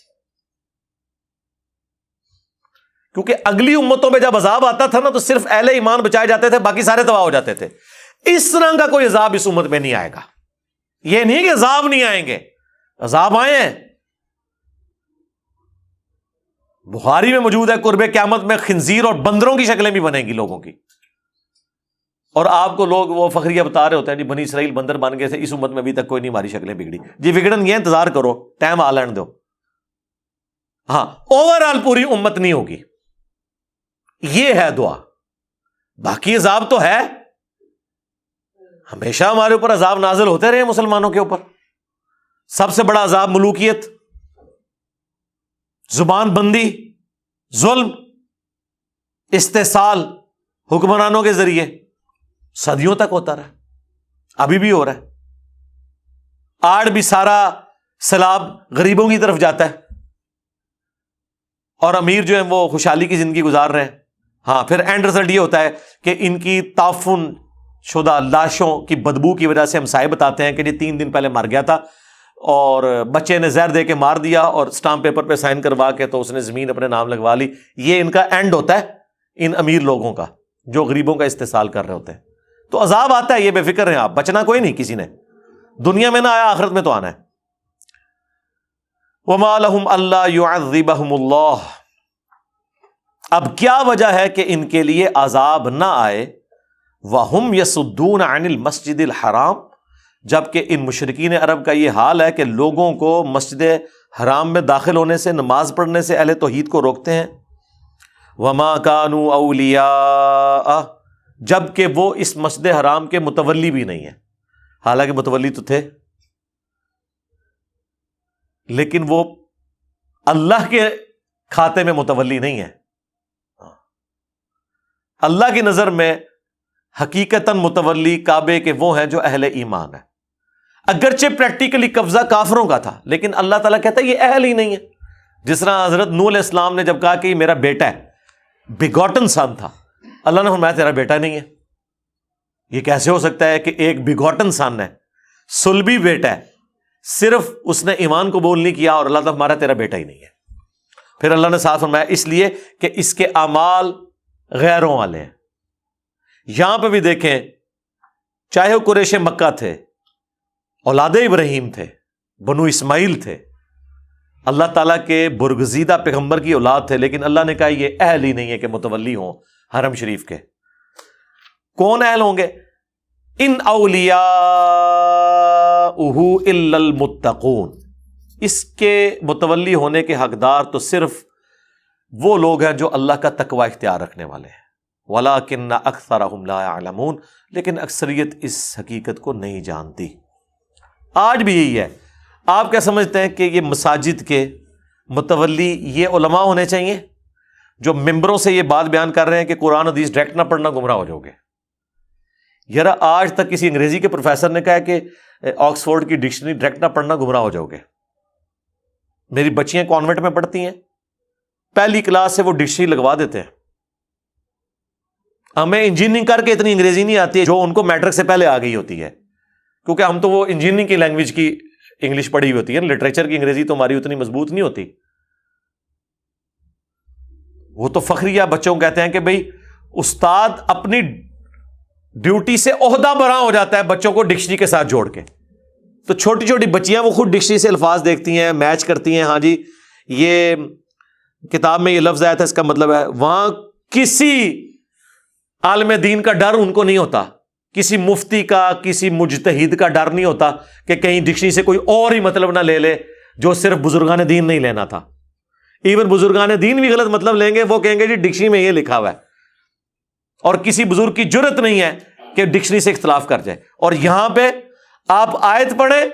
کیونکہ اگلی امتوں میں جب عذاب آتا تھا نا تو صرف اہل ایمان بچائے جاتے تھے، باقی سارے تباہ ہو جاتے تھے۔ اس طرح کا کوئی عذاب اس امت میں نہیں آئے گا۔ یہ نہیں کہ عذاب نہیں آئیں گے۔ عذاب آئے ہیں۔ بخاری میں موجود ہے، قرب قیامت میں خنزیر اور بندروں کی شکلیں بھی بنے گی لوگوں کی۔ اور آپ کو لوگ وہ فخریہ بتا رہے ہوتے ہیں جی بنی اسرائیل بندر بن گئے تھے، اس امت میں ابھی تک کوئی نہیں، ہماری شکلیں بگڑی۔ جی بگڑن یہ انتظار کرو، ٹائم آ لین دو۔ ہاں اوور آل پوری امت نہیں ہوگی۔ یہ ہے دعا۔ باقی عذاب تو ہے۔ ہمیشہ ہمارے اوپر عذاب نازل ہوتے رہے مسلمانوں کے اوپر۔ سب سے بڑا عذاب ملوکیت۔ زبان بندی، ظلم، استحصال حکمرانوں کے ذریعے صدیوں تک ہوتا رہا۔ ابھی بھی ہو رہا ہے۔ آڑ بھی سارا سیلاب غریبوں کی طرف جاتا ہے۔ اور امیر جو ہے وہ خوشحالی کی زندگی گزار رہے ہیں۔ ہاں پھر اینڈ رزلٹ یہ ہوتا ہے کہ ان کی تعفن شدہ لاشوں کی بدبو کی وجہ سے ہم سائے بتاتے ہیں کہ یہ تین دن پہلے مر گیا تھا اور بچے نے زہر دے کے مار دیا اور اسٹامپ پیپر پہ سائن کروا کے تو اس نے زمین اپنے نام لگوا لی۔ یہ ان کا اینڈ ہوتا ہے ان امیر لوگوں کا جو غریبوں کا استحصال کر رہے ہوتے ہیں۔ تو عذاب آتا ہے، یہ بے فکر ہیں آپ۔ بچنا کوئی نہیں کسی نے۔ دنیا میں نہ آیا، آخرت میں تو آنا ہے۔ وما لہم اللہ اللہ اب کیا وجہ ہے کہ ان کے لیے عذاب نہ آئے؟ وہ یسدون عن المسجد الحرام۔ جبکہ ان مشرقین عرب کا یہ حال ہے کہ لوگوں کو مسجد حرام میں داخل ہونے سے، نماز پڑھنے سے اہل توحید کو روکتے ہیں۔ وما کانو اولیا جبکہ وہ اس مسجد حرام کے متولی بھی نہیں ہے حالانکہ متولی تو تھے۔ لیکن وہ اللہ کے کھاتے میں متولی نہیں ہے اللہ کی نظر میں حقیقت متولی کعبے کے وہ ہیں جو اہل ایمان ہے اگرچہ پریکٹیکلی قبضہ کافروں کا تھا، لیکن اللہ تعالیٰ کہتا ہے یہ اہل ہی نہیں ہے۔ جس طرح حضرت نول اسلام نے جب کہا کہ یہ میرا بیٹا ہے بگوٹن سن تھا، اللہ نے فرمایا تیرا بیٹا نہیں ہے۔ یہ کیسے ہو سکتا ہے کہ ایک بگوٹن سن ہے، سلبی بیٹا ہے، صرف اس نے ایمان کو بول نہیں کیا اور اللہ تعالیٰ ہمارا تیرا بیٹا ہی نہیں ہے۔ پھر اللہ نے ساتھ فرمایا، اس لیے کہ اس کے اعمال غیروں والے ہیں۔ یہاں پہ بھی دیکھیں، چاہے وہ قریش مکہ تھے، اولاد ابراہیم تھے، بنو اسماعیل تھے۔ اللہ تعالیٰ کے برگزیدہ پیغمبر کی اولاد تھے، لیکن اللہ نے کہا، یہ اہل ہی نہیں ہے کہ متولی ہوں حرم شریف کے۔ کون اہل ہوں گے؟ ان اولیا المتقون۔ اس کے متولی ہونے کے حقدار تو صرف وہ لوگ ہیں جو اللہ کا تقوی اختیار رکھنے والے ہیں۔ ولا کن اکثر علمون لیکن اکثریت اس حقیقت کو نہیں جانتی۔ آج بھی یہی ہے۔ آپ کیا سمجھتے ہیں کہ یہ مساجد کے متولی یہ علماء ہونے چاہیے؟ جو ممبروں سے یہ بات بیان کر رہے ہیں کہ قرآن حدیث ڈائریکٹ نہ پڑھنا گمراہ ہو جاؤ گے۔ یار آج تک کسی انگریزی کے پروفیسر نے کہا کہ آکسفورڈ کی ڈکشنری ڈائریکٹ نہ پڑھنا گمراہ ہو جاؤ گے۔ میری بچیاں کانوینٹ میں پڑھتی ہیں۔ پہلی کلاس سے وہ ڈکشنری لگوا دیتے ہیں۔ ہمیں انجینئرنگ کر کے اتنی انگریزی نہیں آتی ہے جو ان کو میٹرک سے پہلے آ گئی ہوتی ہے۔ کیونکہ ہم تو وہ انجینئرنگ کی لینگویج کی انگلش پڑھی ہوئی ہوتی ہے لٹریچر کی انگریزی تو ہماری اتنی مضبوط نہیں ہوتی۔ وہ تو فخریہ بچوں کو کہتے ہیں کہ بھائی استاد اپنی ڈیوٹی سے عہدہ برا ہو جاتا ہے بچوں کو ڈکشنری کے ساتھ جوڑ کے۔ تو چھوٹی چھوٹی بچیاں وہ خود ڈکشنری سے الفاظ دیکھتی ہیں میچ کرتی ہیں ہاں جی یہ کتاب میں یہ لفظ آیا تھا، اس کا مطلب ہے، وہاں کسی عالم دین کا ڈر ان کو نہیں ہوتا۔ کسی مفتی کا، کسی مجتہد کا ڈر نہیں ہوتا کہ کہیں ڈکشنری سے کوئی اور ہی مطلب نہ لے لے جو صرف بزرگان دین نہیں لینا تھا۔ ایون بزرگان دین بھی غلط مطلب لیں گے، وہ کہیں گے جی ڈکشنری میں یہ لکھا ہوا ہے۔ اور کسی بزرگ کی ضرورت نہیں ہے کہ ڈکشنری سے اختلاف کر جائے۔ اور یہاں پہ آپ آیت پڑھیں،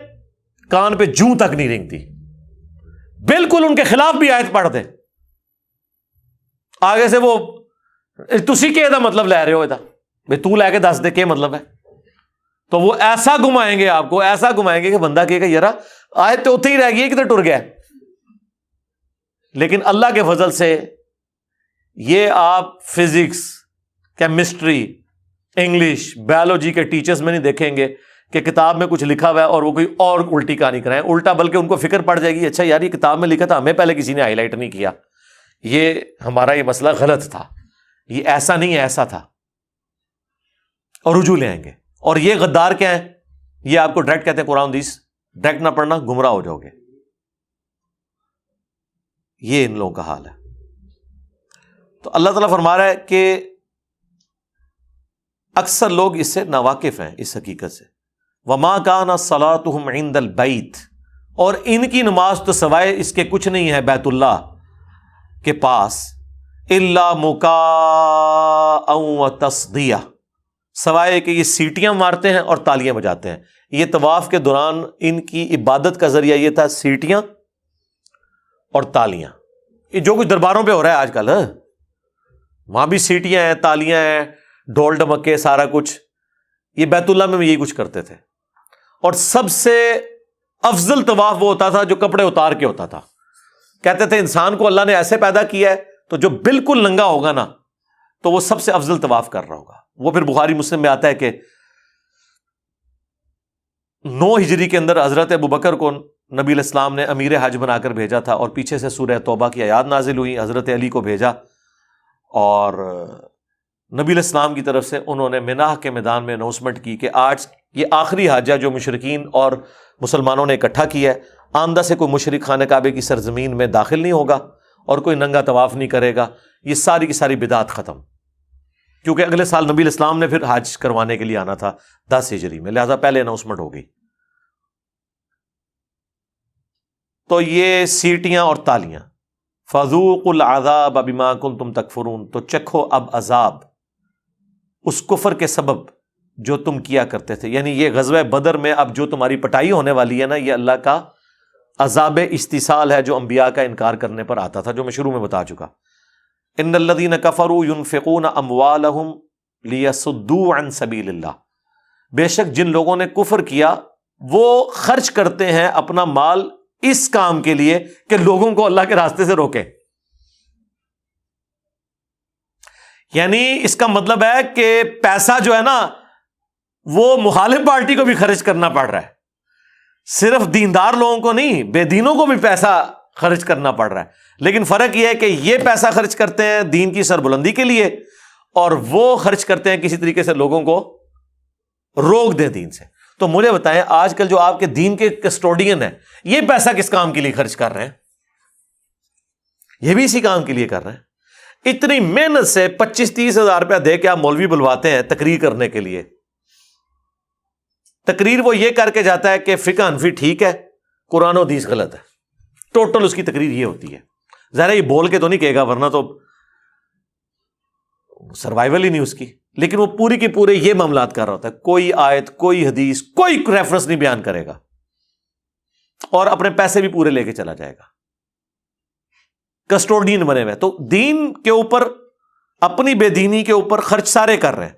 کان پہ جوں تک نہیں رنگتی۔ بالکل ان کے خلاف بھی آیت پڑھ دیں۔ آگے سے وہ تسی کے مطلب لے رہے ہو بھائی تو لے کے دس دے کے مطلب ہے؟ تو وہ ایسا گھمائیں گے آپ کو، ایسا گھمائیں گے کہ بندہ کہ یار آئے تو اتنے ہی رہ گئی کدھر ٹر گیا لیکن اللہ کے فضل سے یہ آپ فزکس، کیمسٹری، انگلش بایولوجی کے ٹیچرز میں نہیں دیکھیں گے کہ کتاب میں کچھ لکھا ہوا ہے اور وہ کوئی اور الٹی کہانی کرائیں الٹا بلکہ ان کو فکر پڑ جائے گی اچھا یار، یہ کتاب میں لکھا تھا، ہمیں پہلے کسی نے ہائی لائٹ نہیں کیا۔ یہ ہمارا یہ مسئلہ غلط تھا۔ یہ ایسا نہیں ایسا تھا۔ اور رجوع لے آئیں گے۔ اور یہ غدار کیا ہے؟ یہ آپ کو ڈائریکٹ کہتے ہیں قرآن دیس ڈائریکٹ نہ پڑھنا، گمراہ ہو جاؤ گے۔ یہ ان لوگوں کا حال ہے۔ تو اللہ تعالیٰ فرما رہا ہے کہ اکثر لوگ اس سے ناواقف ہیں، اس حقیقت سے۔ وما کا نہ سلاۃ عند البیت اور ان کی نماز تو سوائے اس کے کچھ نہیں ہے، بیت اللہ۔ کے پاس اللہ مکا تصدیہ، سوائے کہ یہ سیٹیاں مارتے ہیں اور تالیاں بجاتے ہیں۔ یہ طواف کے دوران ان کی عبادت کا ذریعہ یہ تھا سیٹیاں اور تالیاں۔ یہ جو کچھ درباروں پہ ہو رہا ہے آج کل ہاں؟ وہاں بھی سیٹیاں ہیں، تالیاں ہیں ڈول ڈمکے سارا کچھ۔ یہ بیت اللہ میں یہی کچھ کرتے تھے۔ اور سب سے افضل طواف وہ ہوتا تھا جو کپڑے اتار کے ہوتا تھا۔ کہتے تھے انسان کو اللہ نے ایسے پیدا کیا ہے تو جو بالکل ننگا ہوگا نا، تو وہ سب سے افضل طواف کر رہا ہوگا۔ وہ پھر بخاری مسلم میں آتا ہے کہ نو ہجری کے اندر حضرت ابو بکر کو نبی الاسلام نے امیر حج بنا کر بھیجا تھا اور پیچھے سے سورہ توبہ کی آیات نازل ہوئی، حضرت علی کو بھیجا۔ اور نبی الاسلام کی طرف سے انہوں نے مناح کے میدان میں اناؤنسمنٹ کی کہ آج یہ آخری حاجہ جو مشرقین اور مسلمانوں نے اکٹھا کیا ہے۔ آمدہ سے کوئی مشرق خانہ کعبے کی سرزمین میں داخل نہیں ہوگا اور کوئی ننگا طواف نہیں کرے گا، یہ ساری کی ساری بدعت ختم۔ کیونکہ اگلے سال نبی الاسلام نے پھر حج کروانے کے لیے آنا تھا دس ہجری میں، لہٰذا پہلے اناؤنسمنٹ ہوگی۔ تو یہ سیٹیاں اور تالیاں۔ فضوق العذاب ابیما کن تم تکفرون تو چکھو اب عذاب۔ اس کفر کے سبب جو تم کیا کرتے تھے۔ یعنی یہ غزوہ بدر میں اب جو تمہاری پٹائی ہونے والی ہے نا، یہ اللہ کا عذاب استحصال ہے جو انبیاء کا انکار کرنے پر آتا تھا، جو میں شروع میں بتا چکا۔ ان الدین کفر فکون اموالحم لیسدو عن سبیل اللہ۔ بے شک جن لوگوں نے کفر کیا، وہ خرچ کرتے ہیں اپنا مال اس کام کے لیے کہ لوگوں کو اللہ کے راستے سے روکے۔ یعنی اس کا مطلب ہے کہ پیسہ جو ہے نا، وہ مخالف پارٹی کو بھی خرچ کرنا پڑ رہا ہے۔ صرف دیندار لوگوں کو نہیں، بے دینوں کو بھی پیسہ خرچ کرنا پڑ رہا ہے۔ لیکن فرق یہ ہے کہ یہ پیسہ خرچ کرتے ہیں دین کی سربلندی کے لیے اور وہ خرچ کرتے ہیں کسی طریقے سے لوگوں کو روک دیں دین سے۔ تو مجھے بتائیں، آج کل جو آپ کے دین کے کسٹوڈین ہیں، یہ پیسہ کس کام کے لیے خرچ کر رہے ہیں؟ یہ بھی اسی کام کے لیے کر رہے ہیں۔ اتنی محنت سے پچیس تیس ہزار روپیہ دے کے آپ مولوی بلواتے ہیں تقریر کرنے کے لیے۔ تقریر وہ یہ کر کے جاتا ہے کہ فکا انفی ٹھیک ہے، قرآن و حدیث غلط ہے۔ ٹوٹل اس کی تقریر یہ ہوتی ہے۔ ذرا یہ بول کے تو نہیں کہے گا، ورنہ تو سروائول ہی نہیں اس کی۔ لیکن وہ پوری کی پورے یہ معاملات کر رہا ہوتا ہے۔ کوئی آیت، کوئی حدیث، کوئی ریفرنس نہیں بیان کرے گا۔ اور اپنے پیسے بھی پورے لے کے چلا جائے گا۔ کسٹوڈین بنے ہوئے۔ تو دین کے اوپر، اپنی بے دینی کے اوپر خرچ سارے کر رہے ہیں۔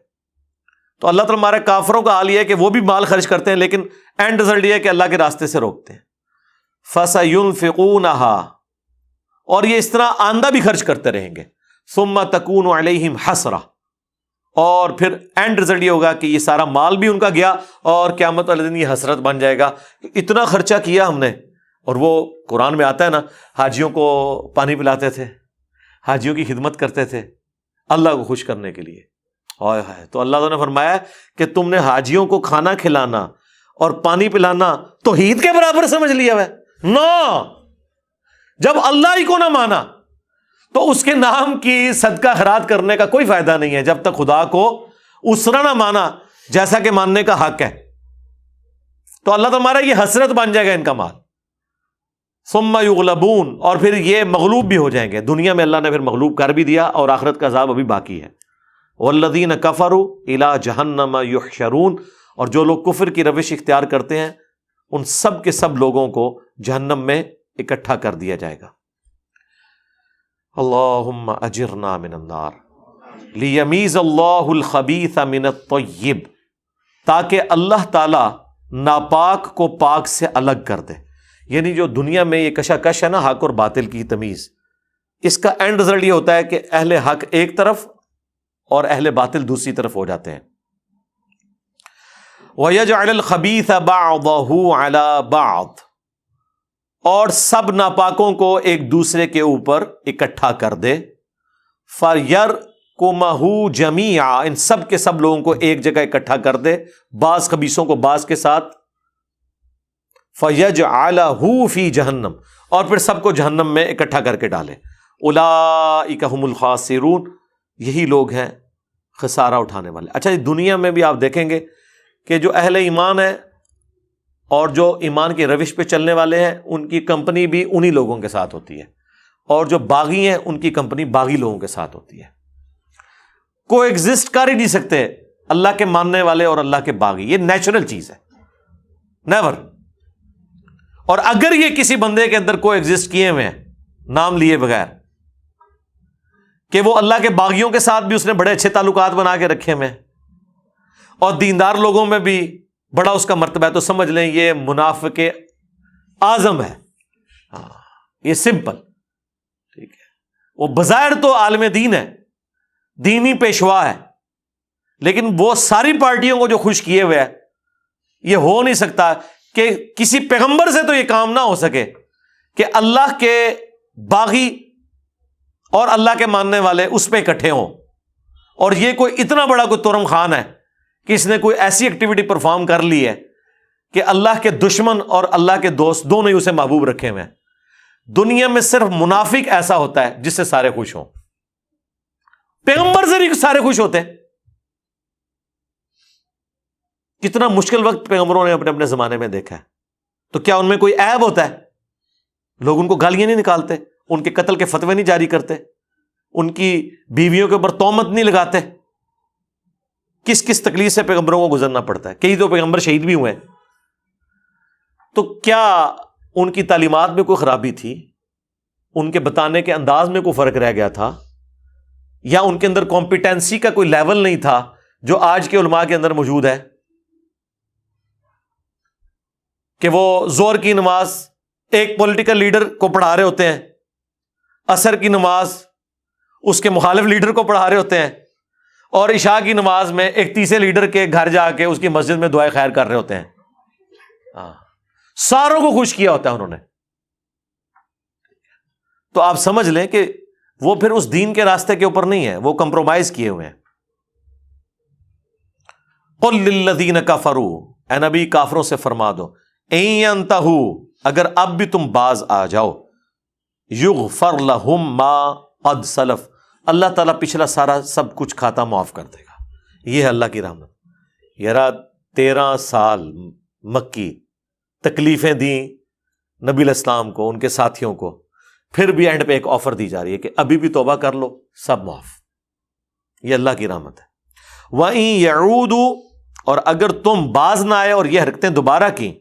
تو اللہ تعالیٰ ہمارے کافروں کا حال یہ ہے کہ وہ بھی مال خرچ کرتے ہیں، لیکن اینڈ ریزلٹ یہ ہے کہ اللہ کے راستے سے روکتے ہیں۔ فسا یون فکون اور یہ اس طرح آندہ بھی خرچ کرتے رہیں گے۔ سما تکون علیہم حسرا اور پھر اینڈ ریزلٹ یہ ہوگا کہ یہ سارا مال بھی ان کا گیا اور قیامت والے دن یہ حسرت بن جائے گا۔ اتنا خرچہ کیا ہم نے۔ اور وہ قرآن میں آتا ہے نا، حاجیوں کو پانی پلاتے تھے، حاجیوں کی خدمت کرتے تھے، اللہ کو خوش کرنے کے لیے۔ ہائے تو اللہ نے فرمایا کہ تم نے حاجیوں کو کھانا کھلانا اور پانی پلانا تو عید کے برابر سمجھ لیا نو، جب اللہ ہی کو نہ مانا، تو اس کے نام کی صدقہ خراد کرنے کا کوئی فائدہ نہیں ہے۔ جب تک خدا کو اسرا نہ مانا، جیسا کہ ماننے کا حق ہے۔ تو اللہ تمہارا یہ حسرت بن جائے گا ان کا مال۔ سما یغلبون، اور پھر یہ مغلوب بھی ہو جائیں گے۔ دنیا میں اللہ نے پھر مغلوب کر بھی دیا اور آخرت کا عذاب ابھی باقی ہے۔ والذین کفروا الا جہنم یحشرون، اور جو لوگ کفر کی روش اختیار کرتے ہیں، ان سب کے سب لوگوں کو جہنم میں اکٹھا کر دیا جائے گا۔ اللہم اجرنا من النار۔ لیمیز اللہ الخبیث من الطیب۔ تاکہ اللہ تعالی ناپاک کو پاک سے الگ کر دے۔ یعنی جو دنیا میں یہ کشا کش ہے نا، حق اور باطل کی تمیز۔ اس کا اینڈ رزلٹ یہ ہوتا ہے کہ اہل حق ایک طرف اور اہل باطل دوسری طرف ہو جاتے ہیں۔ الخبیث بعضه على بعض۔ اور سب ناپاکوں کو ایک دوسرے کے اوپر اکٹھا کر دے۔ فر یر کو مہو جمی ان سب کے سب لوگوں کو ایک جگہ اکٹھا کر دے۔ بعض خبیصوں کو بعض کے ساتھ۔ فیج اعلی فی جہنم اور پھر سب کو جہنم میں اکٹھا کر کے ڈالے۔ الا اکم الخاصرون یہی لوگ ہیں خسارہ اٹھانے والے۔ اچھا دنیا میں بھی آپ دیکھیں گے کہ جو اہل ایمان ہے اور جو ایمان کی روش پہ چلنے والے ہیں، ان کی کمپنی بھی انہی لوگوں کے ساتھ ہوتی ہے۔ اور جو باغی ہیں، ان کی کمپنی باغی لوگوں کے ساتھ ہوتی ہے۔ کو ایگزٹ کر ہی نہیں سکتے اللہ کے ماننے والے اور اللہ کے باغی۔ یہ نیچرل چیز ہے۔ نیور اور اگر یہ کسی بندے کے اندر کو ایگزٹ کیے ہوئے ہیں، نام لیے بغیر کہ وہ اللہ کے باغیوں کے ساتھ بھی اس نے بڑے اچھے تعلقات بنا کے رکھے ہوئے اور دیندار لوگوں میں بھی بڑا اس کا مرتبہ ہے۔ تو سمجھ لیں یہ منافع کے آزم ہے۔ ہاں یہ سمپل۔ ٹھیک ہے۔ وہ بظاہر تو عالم دین ہے، دینی پیشوا ہے، لیکن وہ ساری پارٹیوں کو جو خوش کیے ہوئے ہے یہ ہو نہیں سکتا کہ کسی پیغمبر سے تو یہ کام نہ ہو سکے۔ کہ اللہ کے باغی اور اللہ کے ماننے والے اس پہ اکٹھے ہوں۔ اور یہ کوئی اتنا بڑا کوئی تورم خان ہے کہ اس نے کوئی ایسی ایکٹیویٹی پرفارم کر لی ہے کہ اللہ کے دشمن اور اللہ کے دوست دونوں ہی اسے محبوب رکھے ہوئے ہیں۔ دنیا میں صرف منافق ایسا ہوتا ہے جس سے سارے خوش ہوں۔ پیغمبر سے بھی سارے خوش ہوتے ہیں۔ کتنا مشکل وقت پیغمبروں نے اپنے اپنے زمانے میں دیکھا ہے۔ تو کیا ان میں کوئی ایب ہوتا ہے؟ لوگ ان کو گالیاں نہیں نکالتے۔ ان کے قتل کے فتوے نہیں جاری کرتے، ان کی بیویوں کے اوپر تومت نہیں لگاتے۔ کس کس تکلیف سے پیغمبروں کو گزرنا پڑتا ہے؟ کئی تو پیغمبر شہید بھی ہوئے۔ تو کیا ان کی تعلیمات میں کوئی خرابی تھی؟ ان کے بتانے کے انداز میں کوئی فرق رہ گیا تھا؟ یا ان کے اندر کمپیٹنسی کا کوئی لیول نہیں تھا جو آج کے علماء کے اندر موجود ہے؟ کہ وہ زور کی نماز ایک پولیٹیکل لیڈر کو پڑھا رہے ہوتے ہیں۔ اثر کی نماز اس کے مخالف لیڈر کو پڑھا رہے ہوتے ہیں اور عشاء کی نماز میں ایک تیسرے لیڈر کے گھر جا کے اس کی مسجد میں دعائیں خیر کر رہے ہوتے ہیں۔ ہاں۔ ساروں کو خوش کیا ہوتا ہے انہوں نے۔ تو آپ سمجھ لیں کہ وہ پھر اس دین کے راستے کے اوپر نہیں ہے، وہ کمپرومائز کیے ہوئے ہیں۔ قل کا فرو اے نبی، کافروں سے فرما دو۔ اگر اب بھی تم باز آ جاؤ۔ یوگ فر لہم ما قد سلف۔ اللہ تعالیٰ پچھلا سارا سب کچھ کھاتا معاف کر دے گا۔ یہ ہے اللہ کی رحمت۔ یار تیرہ سال مکی تکلیفیں دیں نبی الاسلام کو، ان کے ساتھیوں کو۔ پھر بھی اینڈ پہ ایک آفر دی جا رہی ہے کہ ابھی بھی توبہ کر لو، سب معاف۔ یہ اللہ کی رحمت ہے۔ وہیں یعود اور اگر تم باز نہ آئے اور یہ حرکتیں دوبارہ کی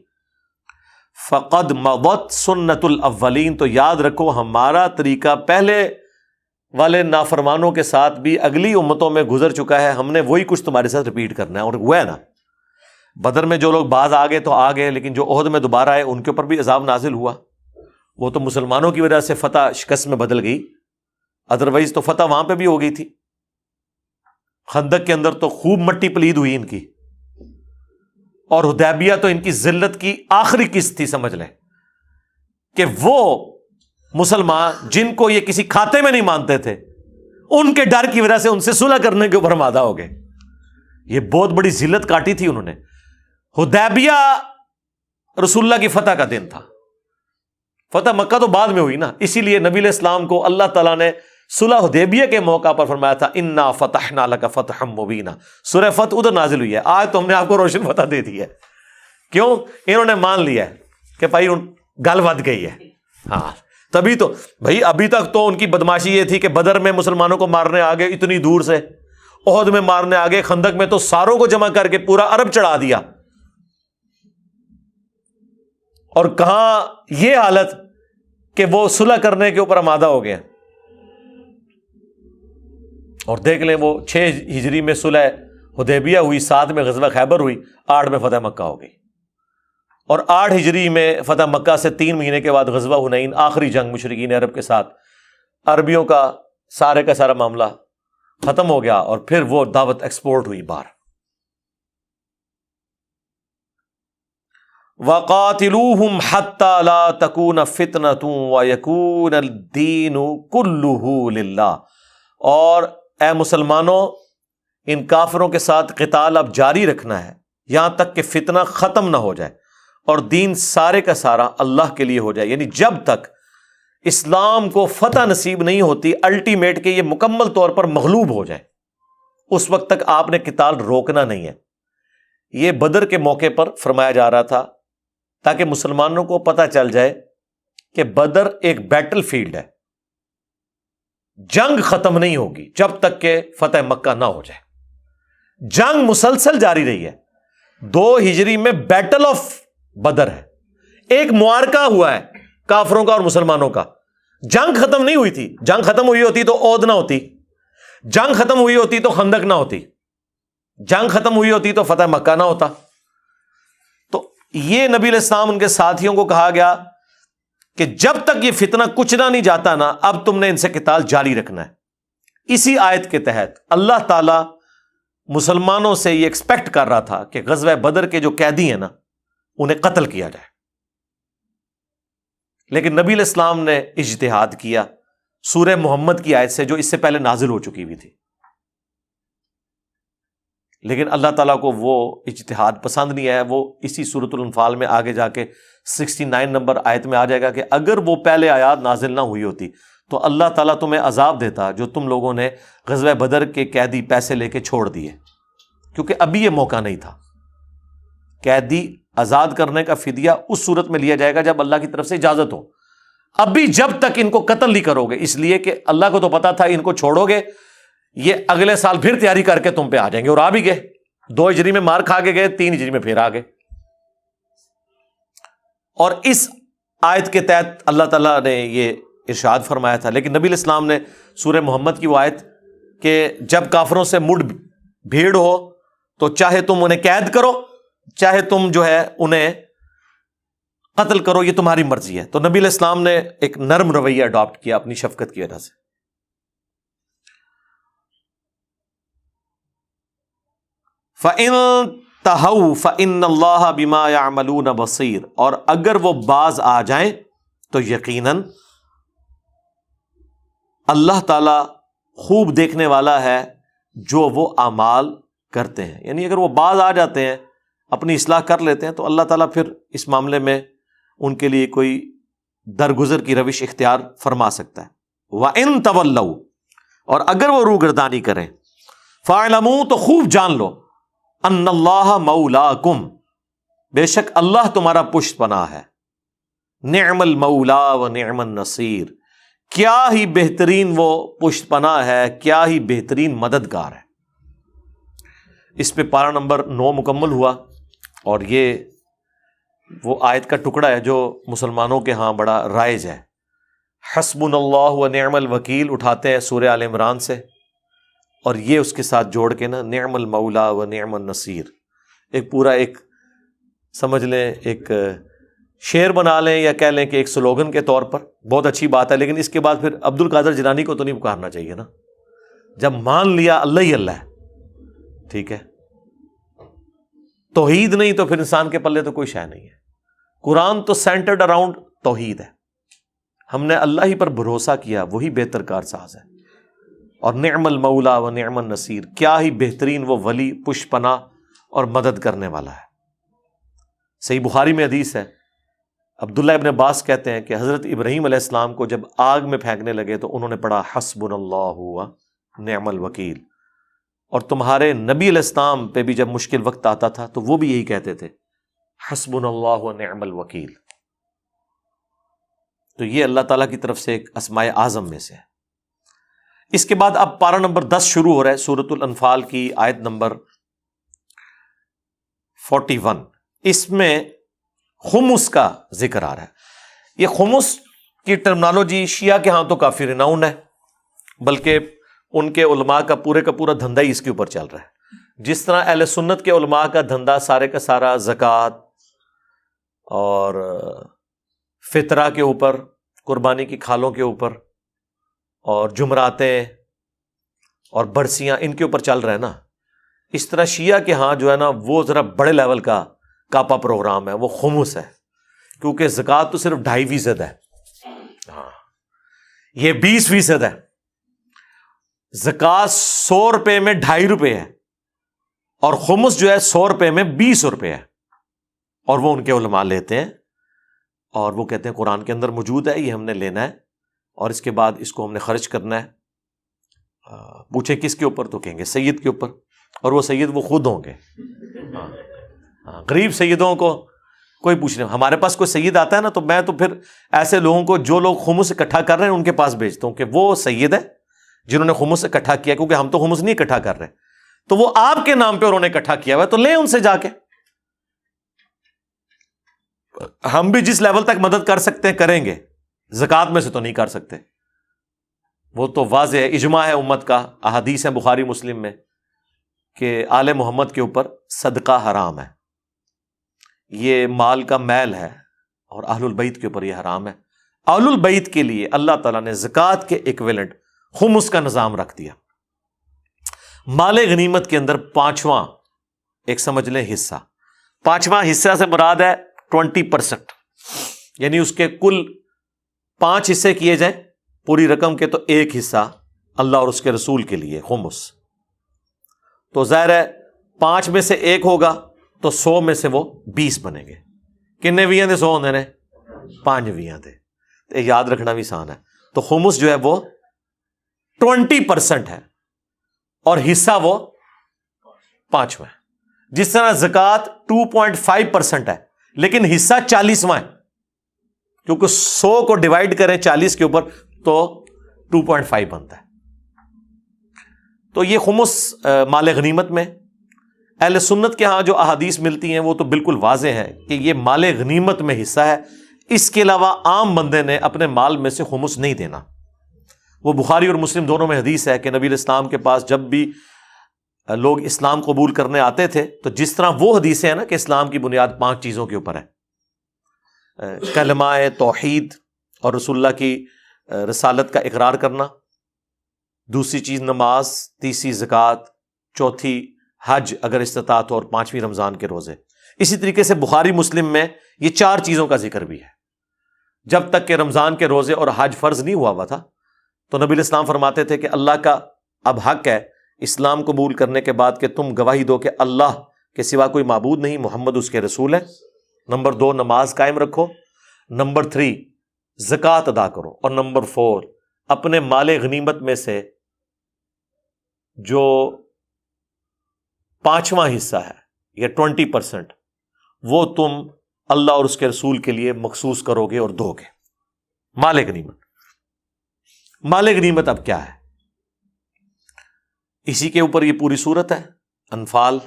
فقد مبت سنت الاولین تو یاد رکھو، ہمارا طریقہ پہلے والے نافرمانوں کے ساتھ بھی اگلی امتوں میں گزر چکا ہے۔ ہم نے وہی کچھ تمہارے ساتھ رپیٹ کرنا ہے، اور وہ ہے نا۔ بدر میں جو لوگ بعض آ گئے تو آ گئے، لیکن جو عہد میں دوبارہ آئے، ان کے اوپر بھی عذاب نازل ہوا۔ وہ تو مسلمانوں کی وجہ سے فتح شکست میں بدل گئی۔ ادروائز تو فتح وہاں پہ بھی ہو گئی تھی۔ خندق کے اندر تو خوب مٹی پلید ہوئی ان کی۔ اور ہدیبیہ تو ان کی ذلت کی آخری قسط تھی، سمجھ لیں۔ کہ وہ مسلمان جن کو یہ کسی کھاتے میں نہیں مانتے تھے، ان کے ڈر کی وجہ سے ان سے سلح کرنے کے اوپر مادہ ہو گئے۔ یہ بہت بڑی ذلت کاٹی تھی انہوں نے۔ ہدیبیہ رسول اللہ کی فتح کا دن تھا۔ فتح مکہ تو بعد میں ہوئی نا، اسی لیے نبی اسلام کو اللہ تعالیٰ نے سلح حدیبیہ کے موقع پر فرمایا تھا، انا فتح نالا کا فتح مبینہ سورہ فتح ادھر نازل ہوئی ہے۔ آج تو ہم نے آپ کو روشن فتح دے دی ہے۔ کیوں؟ انہوں نے مان لیا ہے کہ بھائی گل ود گئی ہے۔ ہاں۔ تبھی تو بھائی ابھی تک تو ان کی بدماشی یہ تھی کہ بدر میں مسلمانوں کو مارنے آگے اتنی دور سے، عہد میں مارنے آگے، خندق میں تو ساروں کو جمع کر کے پورا ارب چڑھا دیا۔ اور کہاں یہ حالت کہ وہ صلح کرنے کے اوپر آمادہ ہو گئے اور دیکھ لیں وہ چھ ہجری میں صلح ہدیبیہ ہوئی، سات میں غزوہ خیبر ہوئی، آٹھ میں فتح مکہ ہو گئی۔ اور آٹھ ہجری میں فتح مکہ سے تین مہینے کے بعد غزوہ ہنین آخری جنگ مشرقین عرب کے ساتھ۔ عربیوں کا سارے کا سارا معاملہ ختم ہو گیا اور پھر وہ دعوت ایکسپورٹ ہوئی باہر۔ وقاتلوہم حتی لا تکون فتنة ویکون الدین کلہ للہ اور اے مسلمانوں، ان کافروں کے ساتھ قتال اب جاری رکھنا ہے۔ یہاں تک کہ فتنہ ختم نہ ہو جائے اور دین سارے کا سارا اللہ کے لیے ہو جائے۔ یعنی جب تک اسلام کو فتح نصیب نہیں ہوتی الٹیمیٹ کے یہ مکمل طور پر مغلوب ہو جائے۔ اس وقت تک آپ نے کتال روکنا نہیں ہے۔ یہ بدر کے موقع پر فرمایا جا رہا تھا تاکہ مسلمانوں کو پتہ چل جائے کہ بدر ایک بیٹل فیلڈ ہے۔ جنگ ختم نہیں ہوگی جب تک کہ فتح مکہ نہ ہو جائے۔ جنگ مسلسل جاری رہی ہے۔ دو ہجری میں بیٹل آف بدر ہے۔ ایک معارکہ ہوا ہے کافروں کا اور مسلمانوں کا۔ جنگ ختم نہیں ہوئی تھی۔ جنگ ختم ہوئی ہوتی تو عود نہ ہوتی۔ جنگ ختم ہوئی ہوتی تو خندق نہ ہوتی۔ جنگ ختم ہوئی ہوتی تو فتح مکہ نہ ہوتا۔ تو یہ نبی الاسلام ان کے ساتھیوں کو کہا گیا کہ جب تک یہ فتنہ کچنا نہیں جاتا نا، اب تم نے ان سے کتال جاری رکھنا ہے۔ اسی آیت کے تحت اللہ تعالی مسلمانوں سے یہ ایکسپیکٹ کر رہا تھا کہ غزوہ بدر کے جو قیدی ہیں نا، انہیں قتل کیا جائے۔ لیکن نبی الاسلام نے اجتہاد کیا۔ سورہ محمد کی آیت سے جو اس سے پہلے نازل ہو چکی ہوئی تھی۔ لیکن اللہ تعالیٰ کو وہ اجتہاد پسند نہیں آیا، وہ اسی صورت الانفال میں آگے جا کے سکسٹی نائن نمبر آیت میں آ جائے گا کہ اگر وہ پہلے آیات نازل نہ ہوئی ہوتی تو اللہ تعالیٰ تمہیں عذاب دیتا جو تم لوگوں نے غزوہ بدر کے قیدی پیسے لے کے چھوڑ دیے۔ کیونکہ ابھی یہ موقع نہیں تھا۔ قیدی آزاد کرنے کا فدیہ اس صورت میں لیا جائے گا جب اللہ کی طرف سے اجازت ہو۔ ابھی جب تک ان کو قتل نہیں کرو گے، اس لیے کہ اللہ کو تو پتا تھا ان کو چھوڑو گے۔ یہ اگلے سال پھر تیاری کر کے تم پہ آ جائیں گے اور آ بھی گئے۔ دو ہجری میں مار کھا کے گئے، تین ہجری میں پھر آ گئے۔ اور اس آیت کے تحت اللہ تعالیٰ نے یہ ارشاد فرمایا تھا۔ لیکن نبی الاسلام نے سورہ محمد کی وہ آیت کہ جب کافروں سے مڈ بھیڑ ہو تو چاہے تم انہیں قید کرو، چاہے تم جو ہے انہیں قتل کرو، یہ تمہاری مرضی ہے۔ تو نبی الاسلام نے ایک نرم رویہ اڈاپٹ کیا اپنی شفقت کی وجہ سے۔ فن تہو فن اللہ بیما یا ملون بصیر اور اگر وہ باز آ جائیں تو یقیناً اللہ تعالی خوب دیکھنے والا ہے جو وہ اعمال کرتے ہیں۔ یعنی اگر وہ باز آ جاتے ہیں، اپنی اصلاح کر لیتے ہیں، تو اللہ تعالیٰ پھر اس معاملے میں ان کے لیے کوئی درگزر کی روش اختیار فرما سکتا ہے۔ وہ ان طول اور اگر وہ روگردانی کریں فعلم تو خوب جان لو۔ ان اللہ مولا کم بے شک اللہ تمہارا پشت پناہ ہے۔ نعم المولا و نعم النصیر۔ کیا ہی بہترین وہ پشت پناہ ہے، کیا ہی بہترین مددگار ہے۔ اس پہ پارا نمبر نو مکمل ہوا۔ اور یہ وہ آیت کا ٹکڑا ہے جو مسلمانوں کے ہاں بڑا رائج ہے۔ حسب اللہ و نعم الوکیل اٹھاتے ہیں سورہ عال عمران سے۔ اور یہ اس کے ساتھ جوڑ کے نا نعم المولا و نعم النصیر۔ ایک پورا ایک سمجھ لیں، ایک شعر بنا لیں یا کہہ لیں کہ ایک سلوگن کے طور پر۔ بہت اچھی بات ہے، لیکن اس کے بعد پھر عبد القادر جنانی کو تو نہیں پکارنا چاہیے نا۔ جب مان لیا اللہ ہی اللہ ہے، ٹھیک ہے؟ توحید نہیں تو پھر انسان کے پلے تو کوئی شے نہیں ہے۔ قرآن تو سینٹرڈ اراؤنڈ توحید ہے۔ ہم نے اللہ ہی پر بھروسہ کیا، وہی بہتر کار ساز ہے۔ اور نعم المولا و نعم النصیر، کیا ہی بہترین وہ ولی، پش پنا اور مدد کرنے والا ہے۔ صحیح بخاری میں حدیث ہے، عبداللہ ابن عباس کہتے ہیں کہ حضرت ابراہیم علیہ السلام کو جب آگ میں پھینکنے لگے تو انہوں نے پڑھا حسب اللہ ہوا نعم الوکیل۔ اور تمہارے نبی الاسلام پہ بھی جب مشکل وقت آتا تھا تو وہ بھی یہی کہتے تھے حسب اللہ و نعم الوکیل۔ تو یہ اللہ تعالیٰ کی طرف سے ایک اسماء اعظم میں سے ہے۔ اس کے بعد اب پارا نمبر دس شروع ہو رہا ہے سورت الانفال کی آیت نمبر فورٹی ون۔ اس میں خمس کا ذکر آ رہا ہے۔ یہ خمس کی ٹرمنالوجی شیعہ کے ہاں تو کافی رناؤن ہے، بلکہ ان کے علماء کا پورے کا پورا دھندا ہی اس کے اوپر چل رہا ہے۔ جس طرح اہل سنت کے علماء کا دھندا سارے کا سارا زکوٰۃ اور فطرہ کے اوپر، قربانی کی کھالوں کے اوپر اور جمراتیں اور برسیاں ان کے اوپر چل رہا ہے نا۔ اس طرح شیعہ کے ہاں جو ہے نا وہ ذرا بڑے لیول کا کاپا پروگرام ہے، وہ خمس ہے۔ کیونکہ زکوٰۃ تو صرف ڈھائی فیصد ہے۔ ہاں۔ یہ بیس فیصد ہے۔ زکات سو روپے میں ڈھائی روپے ہے۔ اور خمس جو ہے سو روپے میں بیس روپے ہے۔ اور وہ ان کے علماء لیتے ہیں۔ اور وہ کہتے ہیں قرآن کے اندر موجود ہے، یہ ہم نے لینا ہے۔ اور اس کے بعد اس کو ہم نے خرچ کرنا ہے۔ پوچھیں کس کے اوپر؟ تو کہیں گے سید کے اوپر۔ اور وہ سید وہ خود ہوں گے۔ ہاں۔ ہاں۔ غریب سیدوں کو کوئی پوچھ نہیں۔ ہمارے پاس کوئی سید آتا ہے نا تو میں تو پھر ایسے لوگوں کو جو لوگ خمس اکٹھا کر رہے ہیں ان کے پاس بھیجتا ہوں کہ وہ سید ہے جنہوں نے خمس اکٹھا کیا، کیونکہ ہم تو خمس نہیں اکٹھا کر رہے۔ تو وہ آپ کے نام پہ انہوں نے اکٹھا کیا ہوا تو لیں ان سے جا کے۔ ہم بھی جس لیول تک مدد کر سکتے ہیں کریں گے۔ زکات میں سے تو نہیں کر سکتے۔ وہ تو واضح ہے اجماع ہے امت کا، احادیث ہے بخاری مسلم میں کہ آل محمد کے اوپر صدقہ حرام ہے۔ یہ مال کا میل ہے اور اہل البعید کے اوپر یہ حرام ہے۔ اہل البعید کے لیے اللہ تعالیٰ نے زکوٰۃ کے ایکویلنٹ خمس کا نظام رکھ دیا۔ مال غنیمت کے اندر پانچواں، ایک سمجھ لیں، حصہ۔ پانچواں حصہ سے مراد ہے ٹوینٹی پرسینٹ یعنی اس کے کل پانچ حصے کیے جائیں، پوری رقم کے تو ایک حصہ اللہ اور اس کے رسول کے لیے، خمس۔ تو ظاہر ہے، پانچ میں سے ایک ہوگا، تو سو میں سے وہ بیس بنیں گے۔ کنے ویاں دے سو ہونے نے؟ پانچ ویاں دے۔ یاد رکھنا بھی آسان ہے۔ تو خمس جو ہے وہ ٹوینٹی پرسینٹ ہے، اور حصہ وہ پانچواں جس طرح زکات ٹو پوائنٹ فائیو پرسینٹ ہے، لیکن حصہ چالیسواں ہے۔ کیونکہ سو کو ڈیوائڈ کریں چالیس کے اوپر تو ٹو پوائنٹ فائیو بنتا ہے۔ تو یہ خمس مال غنیمت میں، اہل سنت کے ہاں جو احادیث ملتی ہیں وہ تو بالکل واضح ہے کہ یہ مال غنیمت میں حصہ ہے۔ اس کے علاوہ عام بندے نے اپنے مال میں سے خمس نہیں دینا۔ وہ بخاری اور مسلم دونوں میں حدیث ہے کہ نبی الاسلام کے پاس جب بھی لوگ اسلام قبول کرنے آتے تھے تو جس طرح وہ حدیثیں ہیں نا کہ اسلام کی بنیاد پانچ چیزوں کے اوپر ہے۔ کلمہ توحید اور رسول اللہ کی رسالت کا اقرار کرنا، دوسری چیز نماز، تیسری زکوٰۃ، چوتھی حج اگر استطاعت اور پانچویں رمضان کے روزے۔ اسی طریقے سے بخاری، مسلم میں یہ چار چیزوں کا ذکر بھی ہے۔ جب تک کہ رمضان کے روزے اور حج فرض نہیں ہوا ہوا تھا، تو نبی الاسلام فرماتے تھے کہ اللہ کا اب حق ہے اسلام قبول کرنے کے بعد کہ تم گواہی دو کہ اللہ کے سوا کوئی معبود نہیں، محمد اس کے رسول ہے نمبر دو، نماز قائم رکھو. نمبر تھری، زکوٰۃ ادا کرو. اور نمبر فور، اپنے مال غنیمت میں سے جو پانچواں حصہ ہے، یا ٹوینٹی پرسینٹ وہ تم اللہ اور اس کے رسول کے لیے مخصوص کرو گے اور دو گے. مال غنیمت. مال غنیمت اب کیا ہے؟ اسی کے اوپر یہ پوری صورت ہے. انفال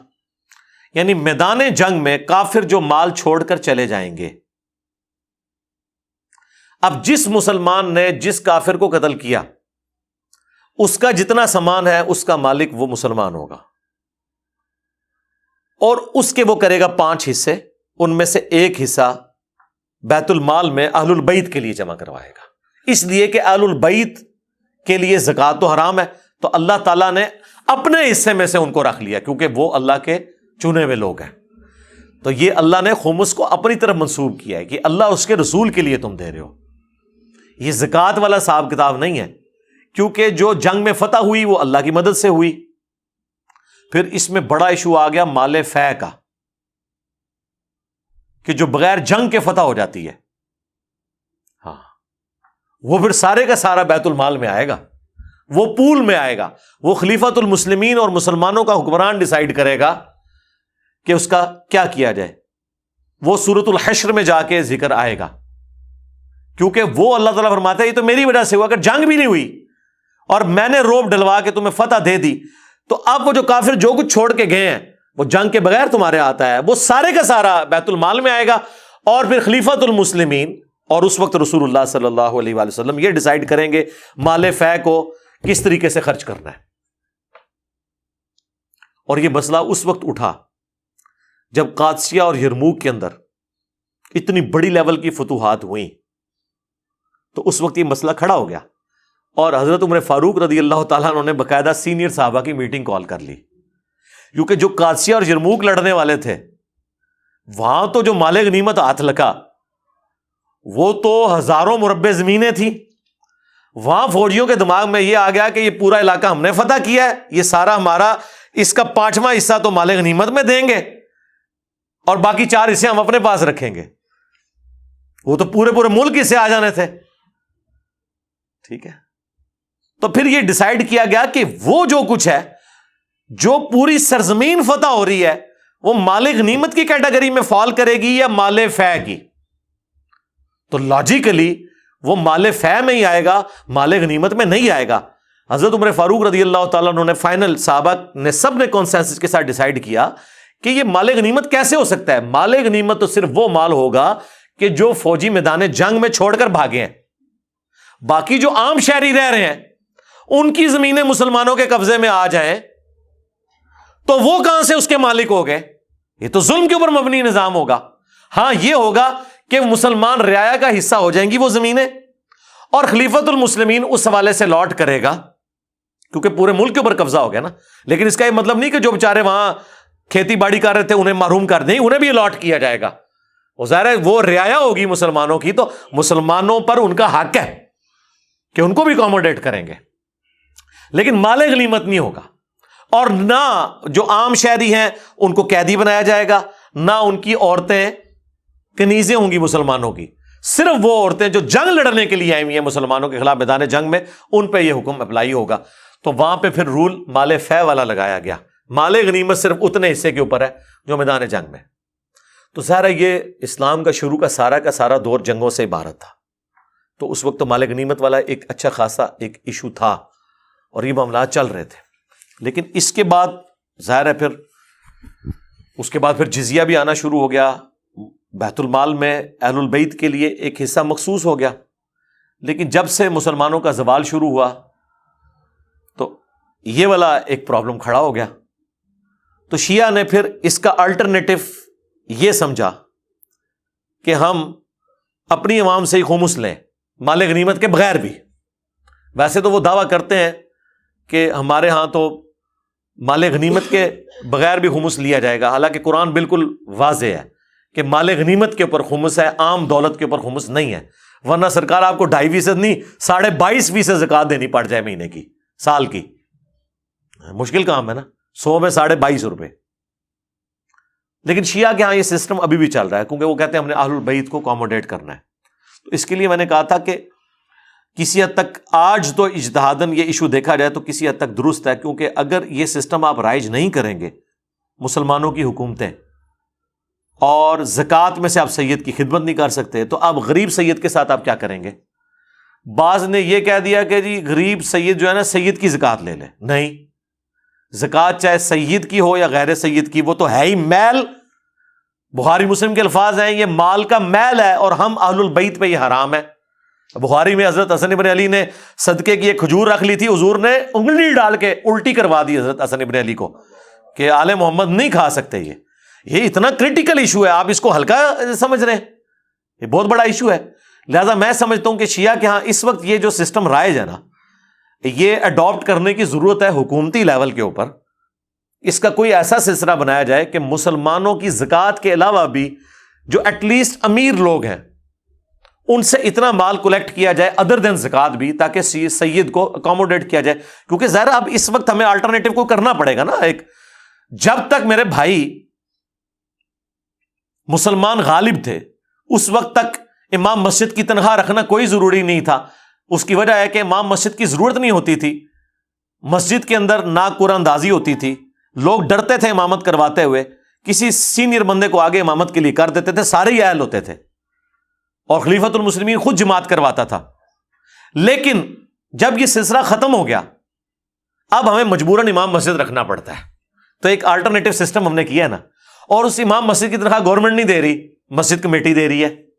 یعنی میدان جنگ میں کافر جو مال چھوڑ کر چلے جائیں گے۔ اب جس مسلمان نے جس کافر کو قتل کیا، اس کا جتنا سامان ہے، اس کا مالک وہ مسلمان ہوگا۔ اور اس کے وہ کرے گا پانچ حصے، ان میں سے ایک حصہ بیت المال میں اہل البعید کے لیے جمع کروائے گا۔ اس لیے کہ اہل البعید کے لیے زکات تو حرام ہے، تو اللہ تعالیٰ نے اپنے حصے میں سے ان کو رکھ لیا، کیونکہ وہ اللہ کے چنے ہوئے لوگ ہیں۔ تو یہ اللہ نے خمس کو اپنی طرف منسوب کیا ہے کہ اللہ اس کے رسول کے لیے تم دے رہے ہو۔ یہ زکات والا صاحب کتاب نہیں ہے، کیونکہ جو جنگ میں فتح ہوئی وہ اللہ کی مدد سے ہوئی۔ پھر اس میں بڑا ایشو آ گیا مال فہ کا، کہ جو بغیر جنگ کے فتح ہو جاتی ہے۔ ہاں وہ پھر سارے کا سارا بیت المال میں آئے گا، وہ پول میں آئے گا، وہ خلیفت المسلمین اور مسلمانوں کا حکمران ڈسائڈ کرے گا۔ کہ اس کا کیا کیا جائے۔ وہ سورت الحشر میں جا کے ذکر آئے گا۔ کیونکہ وہ اللہ تعالیٰ فرماتا ہے، یہ تو میری وجہ سے ہوا، اگر جنگ بھی نہیں ہوئی اور میں نے روپ ڈلوا کے تمہیں فتح دے دی، تو اب وہ جو کافر جو کچھ چھوڑ کے گئے ہیں، وہ جنگ کے بغیر تمہارے آتا ہے۔ وہ سارے کا سارا بیت المال میں آئے گا اور پھر خلیفت المسلمین اور اس وقت رسول اللہ صلی اللہ علیہ وسلم یہ ڈسائڈ کریں گے مال فہ کو کس طریقے سے خرچ کرنا ہے۔ اور یہ مسئلہ اس وقت اٹھا۔ جب قادسیہ اور یرموک کے اندر اتنی بڑی لیول کی فتوحات ہوئی تو اس وقت یہ مسئلہ کھڑا ہو گیا۔ اور حضرت عمر فاروق رضی اللہ تعالیٰ نے باقاعدہ سینئر صحابہ کی میٹنگ کال کر لی۔ کیونکہ جو قادسیہ اور یرموک لڑنے والے تھے، وہاں تو جو مالک نیمت ہاتھ لگا، وہ تو ہزاروں مربع زمینیں تھیں۔ وہاں فوجیوں کے دماغ میں یہ آ گیا کہ یہ پورا علاقہ ہم نے فتح کیا ہے، یہ سارا ہمارا اس کا پانچواں حصہ تو مالک نیمت میں دیں گے۔ اور باقی چار حصے ہم اپنے پاس رکھیں گے۔ وہ تو پورے پورے ملک سے آ جانے تھے۔ ٹھیک ہے۔ تو پھر یہ ڈسائڈ کیا گیا کہ وہ جو کچھ ہے، جو پوری سرزمین فتح ہو رہی ہے، وہ مالک نیمت کی کیٹیگری میں فال کرے گی یا مال فہ کی؟ تو لاجیکلی وہ مال فہ میں ہی آئے گا مالک نیمت میں نہیں آئے گا۔ حضرت عمر فاروق رضی اللہ تعالیٰ انہوں نے فائنل سابق نے، سب نے کانسینس کے ساتھ ڈیسائیڈ کیا کہ یہ مال غنیمت کیسے ہو سکتا ہے؟ مال غنیمت تو صرف وہ مال ہوگا کہ جو فوجی میدان جنگ میں چھوڑ کر بھاگے ہیں۔ باقی جو عام شہری رہ رہے ہیں، ان کی زمینیں مسلمانوں کے قبضے میں آ جائیں، تو وہ کہاں سے اس کے مالک ہو گئے؟ یہ تو ظلم کے اوپر مبنی نظام ہوگا۔ ہاں یہ ہوگا کہ مسلمان رعایا کا حصہ ہو جائیں گی وہ زمینیں، اور خلیفت المسلمین اس حوالے سے لوٹ کرے گا، کیونکہ پورے ملک کے اوپر قبضہ ہو گیا نا۔ لیکن اس کا یہ مطلب نہیں کہ جو بےچارے وہاں کھیتی باڑی کر رہے تھے، انہیں معروم کر دیں انہیں بھی الاٹ کیا جائے گا۔ وہ ظاہر ہے، وہ رعایا ہوگی مسلمانوں کی، تو مسلمانوں پر ان کا حق ہے کہ ان کو بھی اکوموڈیٹ کریں گے۔ لیکن مال غنیمت نہیں ہوگا۔ اور نہ جو عام شہری ہیں، ان کو قیدی بنایا جائے گا، نہ ان کی عورتیں، کنیزیں ہوں گی مسلمانوں کی۔ صرف وہ عورتیں جو جنگ لڑنے کے لیے آئی ہوئی ہیں مسلمانوں کے خلاف میدان جنگ میں، ان پہ یہ حکم اپلائی ہوگا۔ تو وہاں پہ پھر رول مال فہ والا لگایا گیا۔ مال غنیمت صرف اتنے حصے کے اوپر ہے جو میدان جنگ میں۔ تو سارا یہ اسلام کا شروع کا سارا کا سارا دور جنگوں سے عبارت تھا۔ تو اس وقت تو مال غنیمت والا ایک اچھا خاصا ایک ایشو تھا اور یہ معاملات چل رہے تھے۔ لیکن اس کے بعد ظاہر ہے پھر اس کے بعد پھر جزیہ بھی آنا شروع ہو گیا۔ بیت المال میں اہل البعید کے لیے ایک حصہ مخصوص ہو گیا۔ لیکن جب سے مسلمانوں کا زوال شروع ہوا تو یہ والا ایک پرابلم کھڑا ہو گیا۔ تو شیعہ نے پھر اس کا الٹرنیٹو یہ سمجھا کہ ہم اپنی عوام سے ہی خمس لیں، مال غنیمت کے بغیر بھی۔ ویسے تو وہ دعویٰ کرتے ہیں کہ ہمارے ہاں تو مال غنیمت کے بغیر بھی خمس لیا جائے گا۔ حالانکہ قرآن بالکل واضح ہے کہ مال غنیمت کے اوپر خمس ہے، عام دولت کے اوپر خمس نہیں ہے۔ ورنہ سرکار آپ کو ڈھائی فیصد نہیں، ساڑھے بائیس فیصد زکات دینی پڑ جائے مہینے کی، سال کی۔ مشکل کام ہے نا؟ سو میں ساڑھے بائیس روپے۔ لیکن شیعہ کے یہاں یہ سسٹم ابھی بھی چل رہا ہے، کیونکہ وہ کہتے ہیں ہم نے آل البعید کو اکوموڈیٹ کرنا ہے۔ تو اس کے لیے میں نے کہا تھا کہ کسی حد تک آج تو اجتہادن یہ ایشو دیکھا جائے تو کسی حد تک درست ہے، کیونکہ اگر یہ سسٹم آپ رائج نہیں کریں گے، مسلمانوں کی حکومتیں اور زکوٰۃ میں سے آپ سید کی خدمت نہیں کر سکتے، تو آپ غریب سید کے ساتھ آپ کیا کریں گے؟ بعض نے یہ کہہ دیا کہ جی غریب سید جو ہے نا، سید کی زکوٰۃ لے لے نہیں۔ زکوٰۃ چاہے سید کی ہو یا غیر سید کی، وہ تو ہے ہی میل۔ بخاری مسلم کے الفاظ ہیں، یہ مال کا میل ہے اور ہم اہل البعید پہ یہ حرام ہے۔ بخاری میں حضرت حسن ابن علی نے صدقے کی ایک کھجور رکھ لی تھی، حضور نے انگلی ڈال کے الٹی کروا دی حضرت حسن ابن علی کو کہ آل محمد نہیں کھا سکتے یہ۔ یہ اتنا کریٹیکل ایشو ہے، آپ اس کو ہلکا سمجھ رہے ہیں۔ یہ بہت بڑا ایشو ہے۔ لہٰذا میں سمجھتا ہوں کہ شیعہ کے ہاں اس وقت یہ جو سسٹم رائج ہے نا یہ اڈاپٹ کرنے کی ضرورت ہے حکومتی لیول کے اوپر۔ اس کا کوئی ایسا سلسلہ بنایا جائے کہ مسلمانوں کی زکوٰۃ کے علاوہ بھی جو ایٹ لیسٹ امیر لوگ ہیں، ان سے اتنا مال کولیکٹ کیا جائے ادر دین زکات بھی، تاکہ سید کو اکوموڈیٹ کیا جائے۔ کیونکہ ظاہر اب اس وقت ہمیں آلٹرنیٹو کو کرنا پڑے گا نا۔ ایک، جب تک میرے بھائی مسلمان غالب تھے، اس وقت تک امام مسجد کی تنخواہ رکھنا کوئی ضروری نہیں تھا۔ اس کی وجہ ہے کہ امام مسجد کی ضرورت نہیں ہوتی تھی۔ مسجد کے اندر نا اندازی ہوتی تھی۔ لوگ ڈرتے تھے امامت کرواتے ہوئے۔ کسی سینئر بندے کو آگے امامت کے لیے کر دیتے تھے، سارے ہی اہل ہوتے تھے۔ اور خلیفت المسلمین خود جماعت کرواتا تھا۔ لیکن جب یہ سلسلہ ختم ہو گیا، اب ہمیں مجبوراً امام مسجد رکھنا پڑتا ہے۔ تو ایک آلٹرنیٹو سسٹم ہم نے کیا ہے نا۔ اور اس امام مسجد کی طرح گورنمنٹ نہیں دے رہی، مسجد کمیٹی دے رہی ہے۔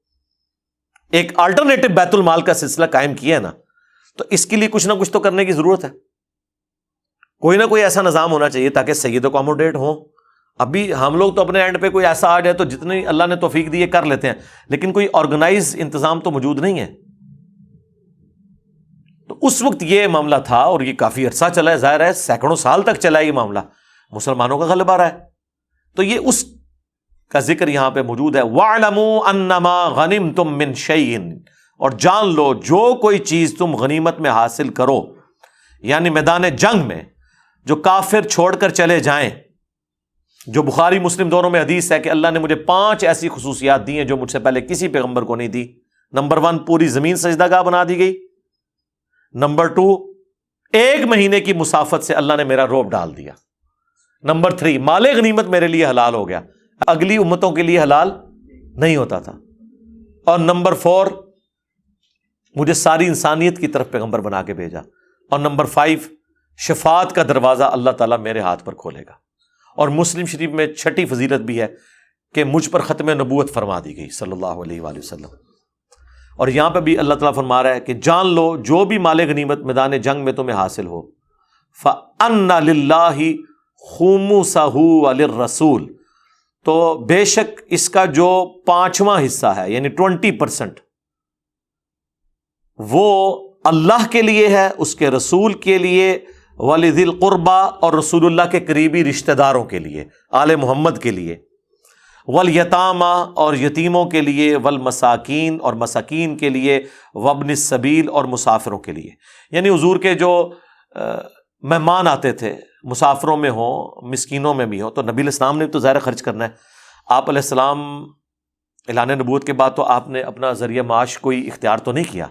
ایک آلٹرنیٹو بیت المال کا سلسلہ قائم کیا ہے نا، تو اس کے لیے کچھ نہ کچھ تو کرنے کی ضرورت ہے۔ کوئی نہ کوئی ایسا نظام ہونا چاہیے تاکہ سید اکوموڈیٹ ہو ابھی ہم لوگ تو اپنے اینڈ پہ کوئی ایسا آ جائے تو جتنی اللہ نے توفیق دی کر لیتے ہیں، لیکن کوئی آرگنائز انتظام تو موجود نہیں ہے۔ تو اس وقت یہ معاملہ تھا اور یہ کافی عرصہ چلا ہے، ظاہر ہے سینکڑوں سال تک چلا ہے یہ معاملہ۔ مسلمانوں کا غلبہ رہا ہے۔ تو یہ اس کا ذکر یہاں پہ موجود ہے۔ انما غنیم تم من شعین اور جان لو، جو کوئی چیز تم غنیمت میں حاصل کرو یعنی میدان جنگ میں، جو کافر چھوڑ کر چلے جائیں۔ جو بخاری مسلم دونوں میں حدیث ہے کہ اللہ نے مجھے پانچ ایسی خصوصیات دی ہیں جو مجھ سے پہلے کسی پیغمبر کو نہیں دی۔ نمبر ون، پوری زمین سجدہ گاہ بنا دی گئی۔ نمبر ٹو، ایک مہینے کی مسافت سے اللہ نے میرا روپ ڈال دیا۔ نمبر تھری، مال غنیمت میرے لیے حلال ہو گیا۔ اگلی امتوں کے لیے حلال نہیں ہوتا تھا۔ اور نمبر فور، مجھے ساری انسانیت کی طرف پیغمبر بنا کے بھیجا۔ اور نمبر فائیو شفات کا دروازہ اللہ تعالیٰ میرے ہاتھ پر کھولے گا۔ اور مسلم شریف میں چھٹی فضیلت بھی ہے کہ مجھ پر ختم نبوت فرما دی گئی صلی اللہ علیہ وآلہ وسلم۔ اور یہاں پہ بھی اللہ تعالیٰ فرما رہا ہے کہ جان لو، جو بھی مال غنیمت میدان جنگ میں تمہیں حاصل ہو فن خوم سہو رسول تو بے شک اس کا جو پانچواں حصہ ہے یعنی ٹوینٹی پرسینٹ وہ اللہ کے لیے ہے، اس کے رسول کے لیے والد القربا اور رسول اللہ کے قریبی رشتہ داروں کے لیے، آل محمد کے لیے ولیتامہ اور یتیموں کے لیے ول مساکین اور مساکین کے لیے وبن صبیل اور مسافروں کے لیے۔ یعنی حضور کے جو مہمان آتے تھے مسافروں میں ہوں، مسکینوں میں بھی ہوں، تو نبی الاسلام نے تو ظاہر خرچ کرنا ہے۔ آپ علیہ السلام اعلان نبوت کے بعد تو آپ نے اپنا ذریعہ معاش کوئی اختیار تو نہیں کیا۔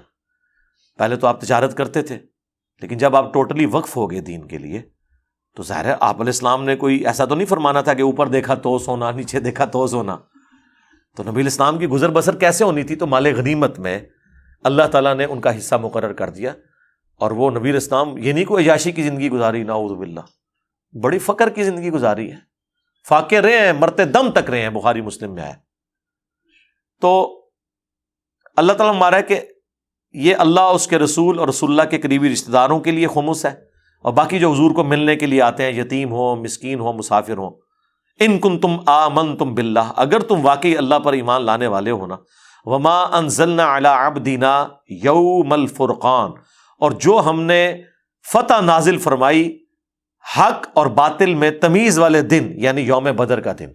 پہلے تو آپ تجارت کرتے تھے، لیکن جب آپ ٹوٹلی وقف ہو گئے دین کے لیے، تو ظاہر ہے آپ علیہ السلام نے کوئی ایسا تو نہیں فرمانا تھا کہ اوپر دیکھا تو سونا، نیچے دیکھا تو سونا۔ تو نبی الاسلام کی گزر بسر کیسے ہونی تھی؟ تو مال غنیمت میں اللہ تعالیٰ نے ان کا حصہ مقرر کر دیا اور وہ نبی الاسلام یہ نہیں کوئی عیاشی کی زندگی گزاری ناؤز باللہ۔ بڑی فقر کی زندگی گزاری ہے۔ فاقے رہے ہیں، مرتے دم تک رہے ہیں، بخاری مسلم میں آئے تو اللہ تعالیٰ مارا ہے کہ یہ اللہ اس کے رسول اور رسول اللہ کے قریبی رشتہ داروں کے لیے خمس ہے۔ اور باقی جو حضور کو ملنے کے لیے آتے ہیں، یتیم ہو مسکین ہو مسافر ہو ان کن تم آ من تم بلّہ اگر تم واقعی اللہ پر ایمان لانے والے ہو نا، وما انزلنا اب دینا یوم الفرقان۔ اور جو ہم نے فتح نازل فرمائی حق اور باطل میں تمیز والے دن یعنی یوم بدر کا دن۔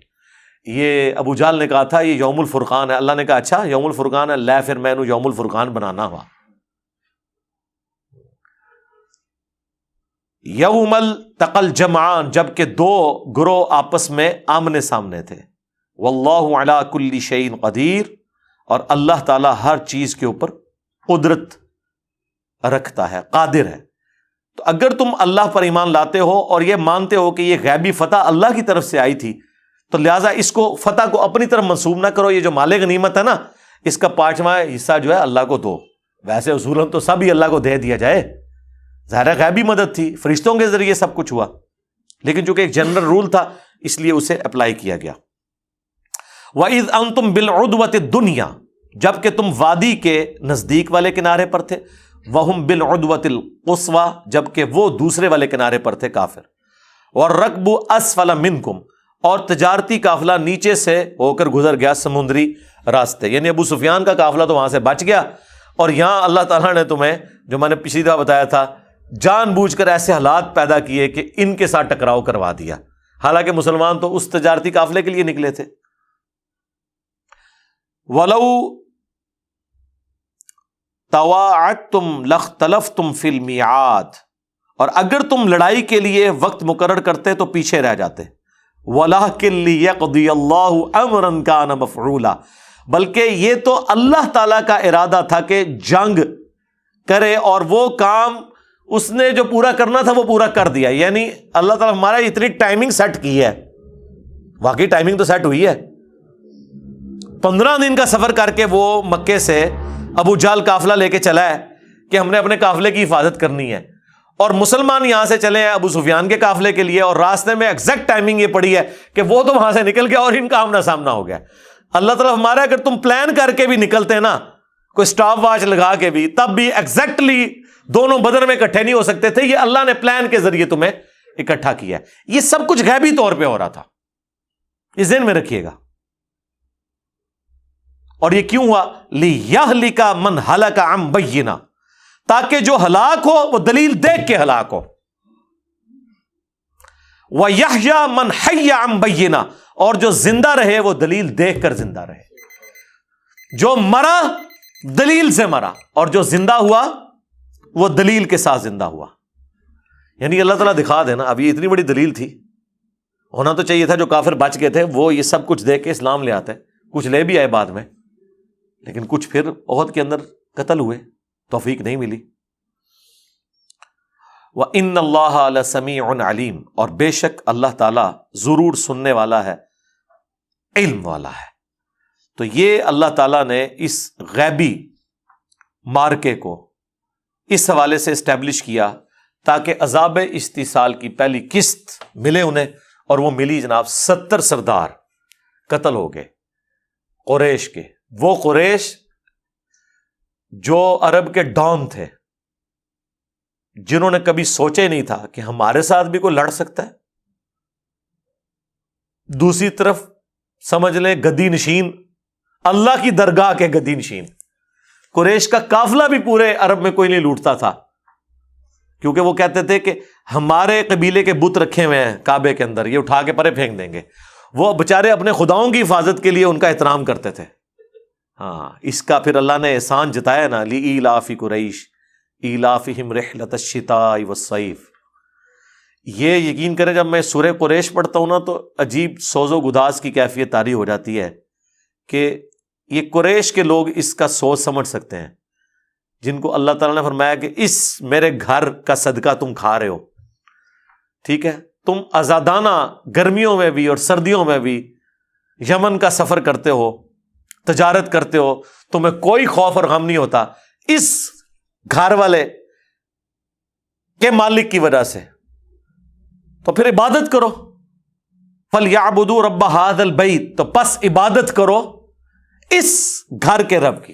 یہ ابو جال نے کہا تھا، یہ یوم الفرقان ہے۔ اللہ نے کہا اچھا یوم الفرقان ہے لہ پھر میں نے یوم الفرقان بنانا ہوا۔ یوم التقل جمان جبکہ دو گروہ آپس میں آمنے سامنے تھے۔ واللہ علی کل شعین قدیر۔ اور اللہ تعالی ہر چیز کے اوپر قدرت رکھتا ہے، قادر ہے۔ تو اگر تم اللہ پر ایمان لاتے ہو اور یہ مانتے ہو کہ یہ غیبی فتح اللہ کی طرف سے آئی تھی، تو لہٰذا اس کو فتح کو اپنی طرف منسوب نہ کرو، یہ جو مالک غنیمت ہے نا، اس کا پانچواں حصہ جو ہے اللہ کو دو۔ ویسے اصول تو سب ہی اللہ کو دے دیا جائے۔ ظاہر غیبی مدد تھی، فرشتوں کے ذریعے سب کچھ ہوا۔ لیکن چونکہ ایک جنرل رول تھا، اس لیے اسے اپلائی کیا گیا۔ وَإِذْ أَنْتُمْ بِالْعُدْوَةِ الدُّنْيَا، جبکہ تم وادی کے نزدیک والے کنارے پر تھے۔ وہم بل ادوت القسوا وہ دوسرے والے کنارے پر تھے کافر۔ اور رقب اس والا من کم اور تجارتی قافلہ نیچے سے ہو کر گزر گیا سمندری راستے۔ یعنی ابو سفیان کا قافلہ تو وہاں سے بچ گیا۔ اور یہاں اللہ تعالیٰ نے تمہیں، جو میں نے پچھلی دفعہ بتایا تھا، جان بوجھ کر ایسے حالات پیدا کیے کہ ان کے ساتھ ٹکراؤ کروا دیا۔ حالانکہ مسلمان تو اس تجارتی قافلے کے لیے نکلے تھے۔ ولو تم لخ تلف تم فلمی اور اگر تم لڑائی کے لیے وقت مقرر کرتے تو پیچھے رہ جاتے۔ امرن کا مفرولا بلکہ یہ تو اللہ تعالی کا ارادہ تھا کہ جنگ کرے اور وہ کام اس نے جو پورا کرنا تھا وہ پورا کر دیا۔ یعنی اللہ تعالیٰ ہمارا اتنی ٹائمنگ سیٹ کی ہے۔ واقعی ٹائمنگ تو سیٹ ہوئی ہے۔ پندرہ دن کا سفر کر کے وہ مکے سے ابو جال کافلہ لے کے چلا ہے کہ ہم نے اپنے کافلے کی حفاظت کرنی ہے۔ اور مسلمان یہاں سے چلے ہیں ابو سفیان کے کافلے کے لیے اور راستے میں ایگزیکٹ ٹائمنگ یہ پڑی ہے کہ وہ تو وہاں سے نکل گیا اور ان کا آمنا سامنا ہو گیا۔ اللہ تعالیٰ ہمارا اگر تم پلان کر کے بھی نکلتے نا، کوئی اسٹاپ واچ لگا کے بھی، تب بھی ایگزیکٹلی دونوں بدر میں اکٹھے نہیں ہو سکتے تھے۔ یہ اللہ نے پلان کے ذریعے تمہیں اکٹھا کیا یہ سب کچھ غیبی طور پہ ہو رہا تھا۔ اس دن میں رکھیے گا۔ اور یہ کیوں ہوا؟ لی کا من ہلاک ام بینا تاکہ جو ہلاک ہو، وہ دلیل دیکھ کے ہلاک ہو۔ وہ یا من ام بینا اور جو زندہ رہے، وہ دلیل دیکھ کر زندہ رہے۔ جو مرا، دلیل سے مرا۔ اور جو زندہ ہوا، وہ دلیل کے ساتھ زندہ ہوا۔ یعنی اللہ تعالیٰ دکھا دینا اب یہ اتنی بڑی دلیل تھی۔ ہونا تو چاہیے تھا جو کافر بچ گئے تھے، وہ یہ سب کچھ دیکھ کے اسلام لے آتے۔ کچھ لے بھی آئے بعد میں۔ لیکن کچھ پھر عہد کے اندر قتل ہوئے، توفیق نہیں ملی۔ وہ ان اللہ علیہ سمیع علیم اور بے شک اللہ تعالیٰ ضرور سننے والا ہے، علم والا ہے۔ تو یہ اللہ تعالیٰ نے اس غیبی مارکے کو اس حوالے سے اسٹیبلش کیا تاکہ عذاب استحصال کی پہلی قسط ملے انہیں اور وہ ملی جناب ستر سردار قتل ہو گئے، قریش کے۔ وہ قریش جو عرب کے ڈان تھے، جنہوں نے کبھی سوچے نہیں تھا کہ ہمارے ساتھ بھی کوئی لڑ سکتا ہے۔ دوسری طرف سمجھ لیں گدی نشین، اللہ کی درگاہ کے گدی نشین۔ قریش کا کافلا بھی پورے عرب میں کوئی نہیں لوٹتا تھا، کیونکہ وہ کہتے تھے کہ ہمارے قبیلے کے بت رکھے ہوئے ہیں کعبے کے اندر، یہ اٹھا کے پرے پھینک دیں گے۔ وہ بےچارے اپنے خداؤں کی حفاظت کے لیے ان کا احترام کرتے تھے۔ ہاں اس کا پھر اللہ نے احسان جتایا نا، لی لافی قریش، ایلافہم رحلت الشتاء والصیف۔ یہ یقین کریں، جب میں سورہ قریش پڑھتا ہوں نا، تو عجیب سوز و گداس کی کیفیت تاری ہو جاتی ہے کہ یہ قریش کے لوگ اس کا سوچ سمجھ سکتے ہیں۔ جن کو اللہ تعالیٰ نے فرمایا کہ اس میرے گھر کا صدقہ تم کھا رہے ہو۔ ٹھیک ہے؟ تم آزادانہ گرمیوں میں بھی اور سردیوں میں بھی یمن کا سفر کرتے ہو۔ تجارت کرتے ہو تمہیں کوئی خوف اور غم نہیں ہوتا۔ اس گھر والے کے مالک کی وجہ سے۔ تو پھر عبادت کرو۔ فل یا بدو ربا ہاد البئی تو پس عبادت کرو اس گھر کے رب کی۔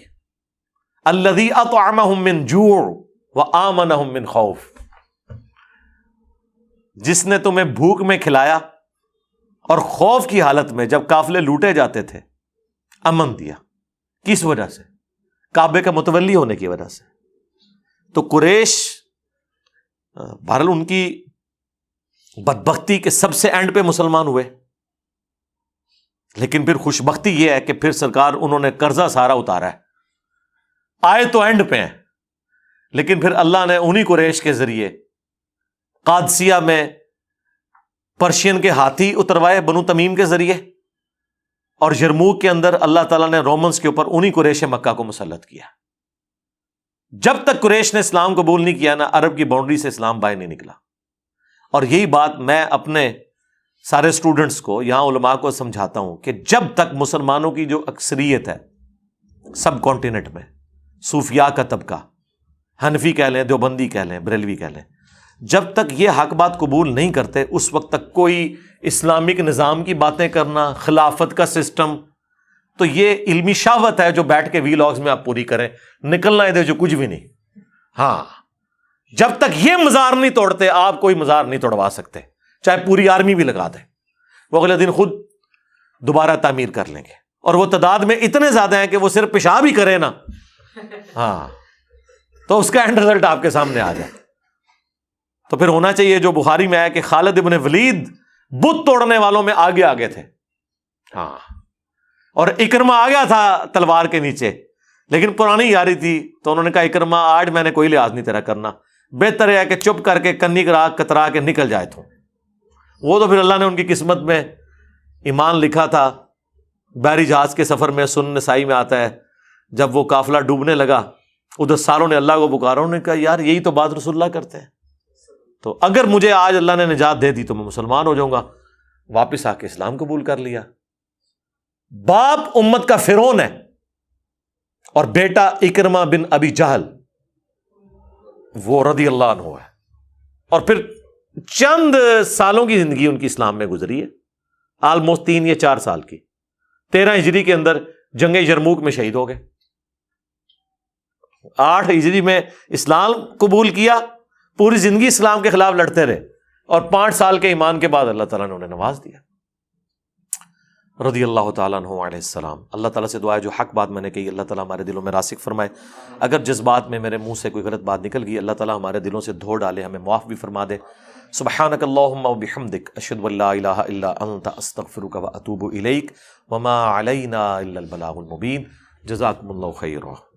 اللہ من جوڑ و آمن من خوف۔ جس نے تمہیں بھوک میں کھلایا اور خوف کی حالت میں جب کافلے لوٹے جاتے تھے۔ امن دیا۔ کس وجہ سے؟ کعبے کا متولی ہونے کی وجہ سے۔ تو قریش، بہرحال ان کی بدبختی کے سب سے اینڈ پہ مسلمان ہوئے۔ لیکن پھر خوش بختی یہ ہے کہ پھر سرکار انہوں نے قرضہ سارا اتارا ہے۔ آئے تو اینڈ پہ ہیں۔ لیکن پھر اللہ نے انہیں قریش کے ذریعے قادسیہ میں پرشین کے ہاتھی اتروائے بنو تمیم کے ذریعے اور جرموک کے اندر اللہ تعالیٰ نے رومنس کے اوپر انہیں قریش مکہ کو مسلط کیا۔ جب تک قریش نے اسلام قبول نہیں کیا نا عرب کی باؤنڈری سے اسلام باہر نہیں نکلا۔ اور یہی بات میں اپنے سارے اسٹوڈنٹس کو، یہاں علماء کو سمجھاتا ہوں کہ جب تک مسلمانوں کی جو اکثریت ہے سب کانٹیننٹ میں، صوفیاء کا طبقہ، حنفی کہہ لیں، دیوبندی کہہ لیں، بریلوی کہہ لیں جب تک یہ حق بات قبول نہیں کرتے، اس وقت تک کوئی اسلامک نظام کی باتیں کرنا، خلافت کا سسٹم، تو یہ علمی شاوت ہے جو بیٹھ کے وی لاگس میں آپ پوری کریں۔ نکلنا ہے جو کچھ بھی نہیں۔ ہاں جب تک یہ مزار نہیں توڑتے، آپ کوئی مزار نہیں توڑوا سکتے۔ چاہے پوری آرمی بھی لگا دیں۔ وہ اگلے دن خود دوبارہ تعمیر کر لیں گے۔ اور وہ تعداد میں اتنے زیادہ ہیں کہ وہ صرف پیشاب ہی کرے نا۔ ہاں تو اس کا اینڈ رزلٹ آپ کے سامنے آ جائے۔ تو پھر ہونا چاہیے جو بخاری میں آیا کہ خالد ابن ولید بت توڑنے والوں میں آگے آگے تھے۔ ہاں۔ اور اکرما آ گیا تھا تلوار کے نیچے، لیکن پرانی یاری تھی، تو انہوں نے کہا اکرما آج میں نے کوئی لحاظ نہیں تیرا کرنا۔ بہتر ہے کہ چپ کر کے کنی کرا کترا کے نکل جائے تو۔ وہ تو پھر اللہ نے ان کی قسمت میں ایمان لکھا تھا۔ بحری جہاز کے سفر میں سن نسائی میں آتا ہے۔ جب وہ کافلا ڈوبنے لگا، ادھر سالوں نے اللہ کو پکارا، انہوں نے کہا، یار، یہی تو بات رسول اللہ کرتے ہیں۔ تو اگر مجھے آج اللہ نے نجات دے دی تو میں مسلمان ہو جاؤں گا۔ واپس آ کے اسلام قبول کر لیا۔ باپ امت کا فرون ہے اور بیٹا اکرما بن ابی جہل، وہ رضی اللہ عنہ ہے۔ اور پھر چند سالوں کی زندگی ان کی اسلام میں گزری ہے۔ آلموسٹ تین یا چار سال کی۔ تیرہ ہجری کے اندر جنگ یرموک میں شہید ہو گئے۔ آٹھ ہجری میں اسلام قبول کیا۔ پوری زندگی اسلام کے خلاف لڑتے رہے اور پانچ سال کے ایمان کے بعد اللہ تعالیٰ نے انہیں نواز دیا۔ رضی اللہ تعالیٰ عنہ علیہ السلام۔ اللہ تعالیٰ سے دعا ہے جو حق بات میں نے کہی، اللہ تعالیٰ ہمارے دلوں میں راسک فرمائے۔ اگر جس بات میں میرے منہ سے کوئی غلط بات نکل گئی، اللہ تعالیٰ ہمارے دلوں سے دھو ڈالے، ہمیں معاف بھی فرما دے۔ سبحانک اللہم و بحمدک، اشہد واللہ الہ الا انت، استغفرک و اتوب الیک۔ وما علینا الا البلاغ المبین۔ جزاکم اللہ خیرہ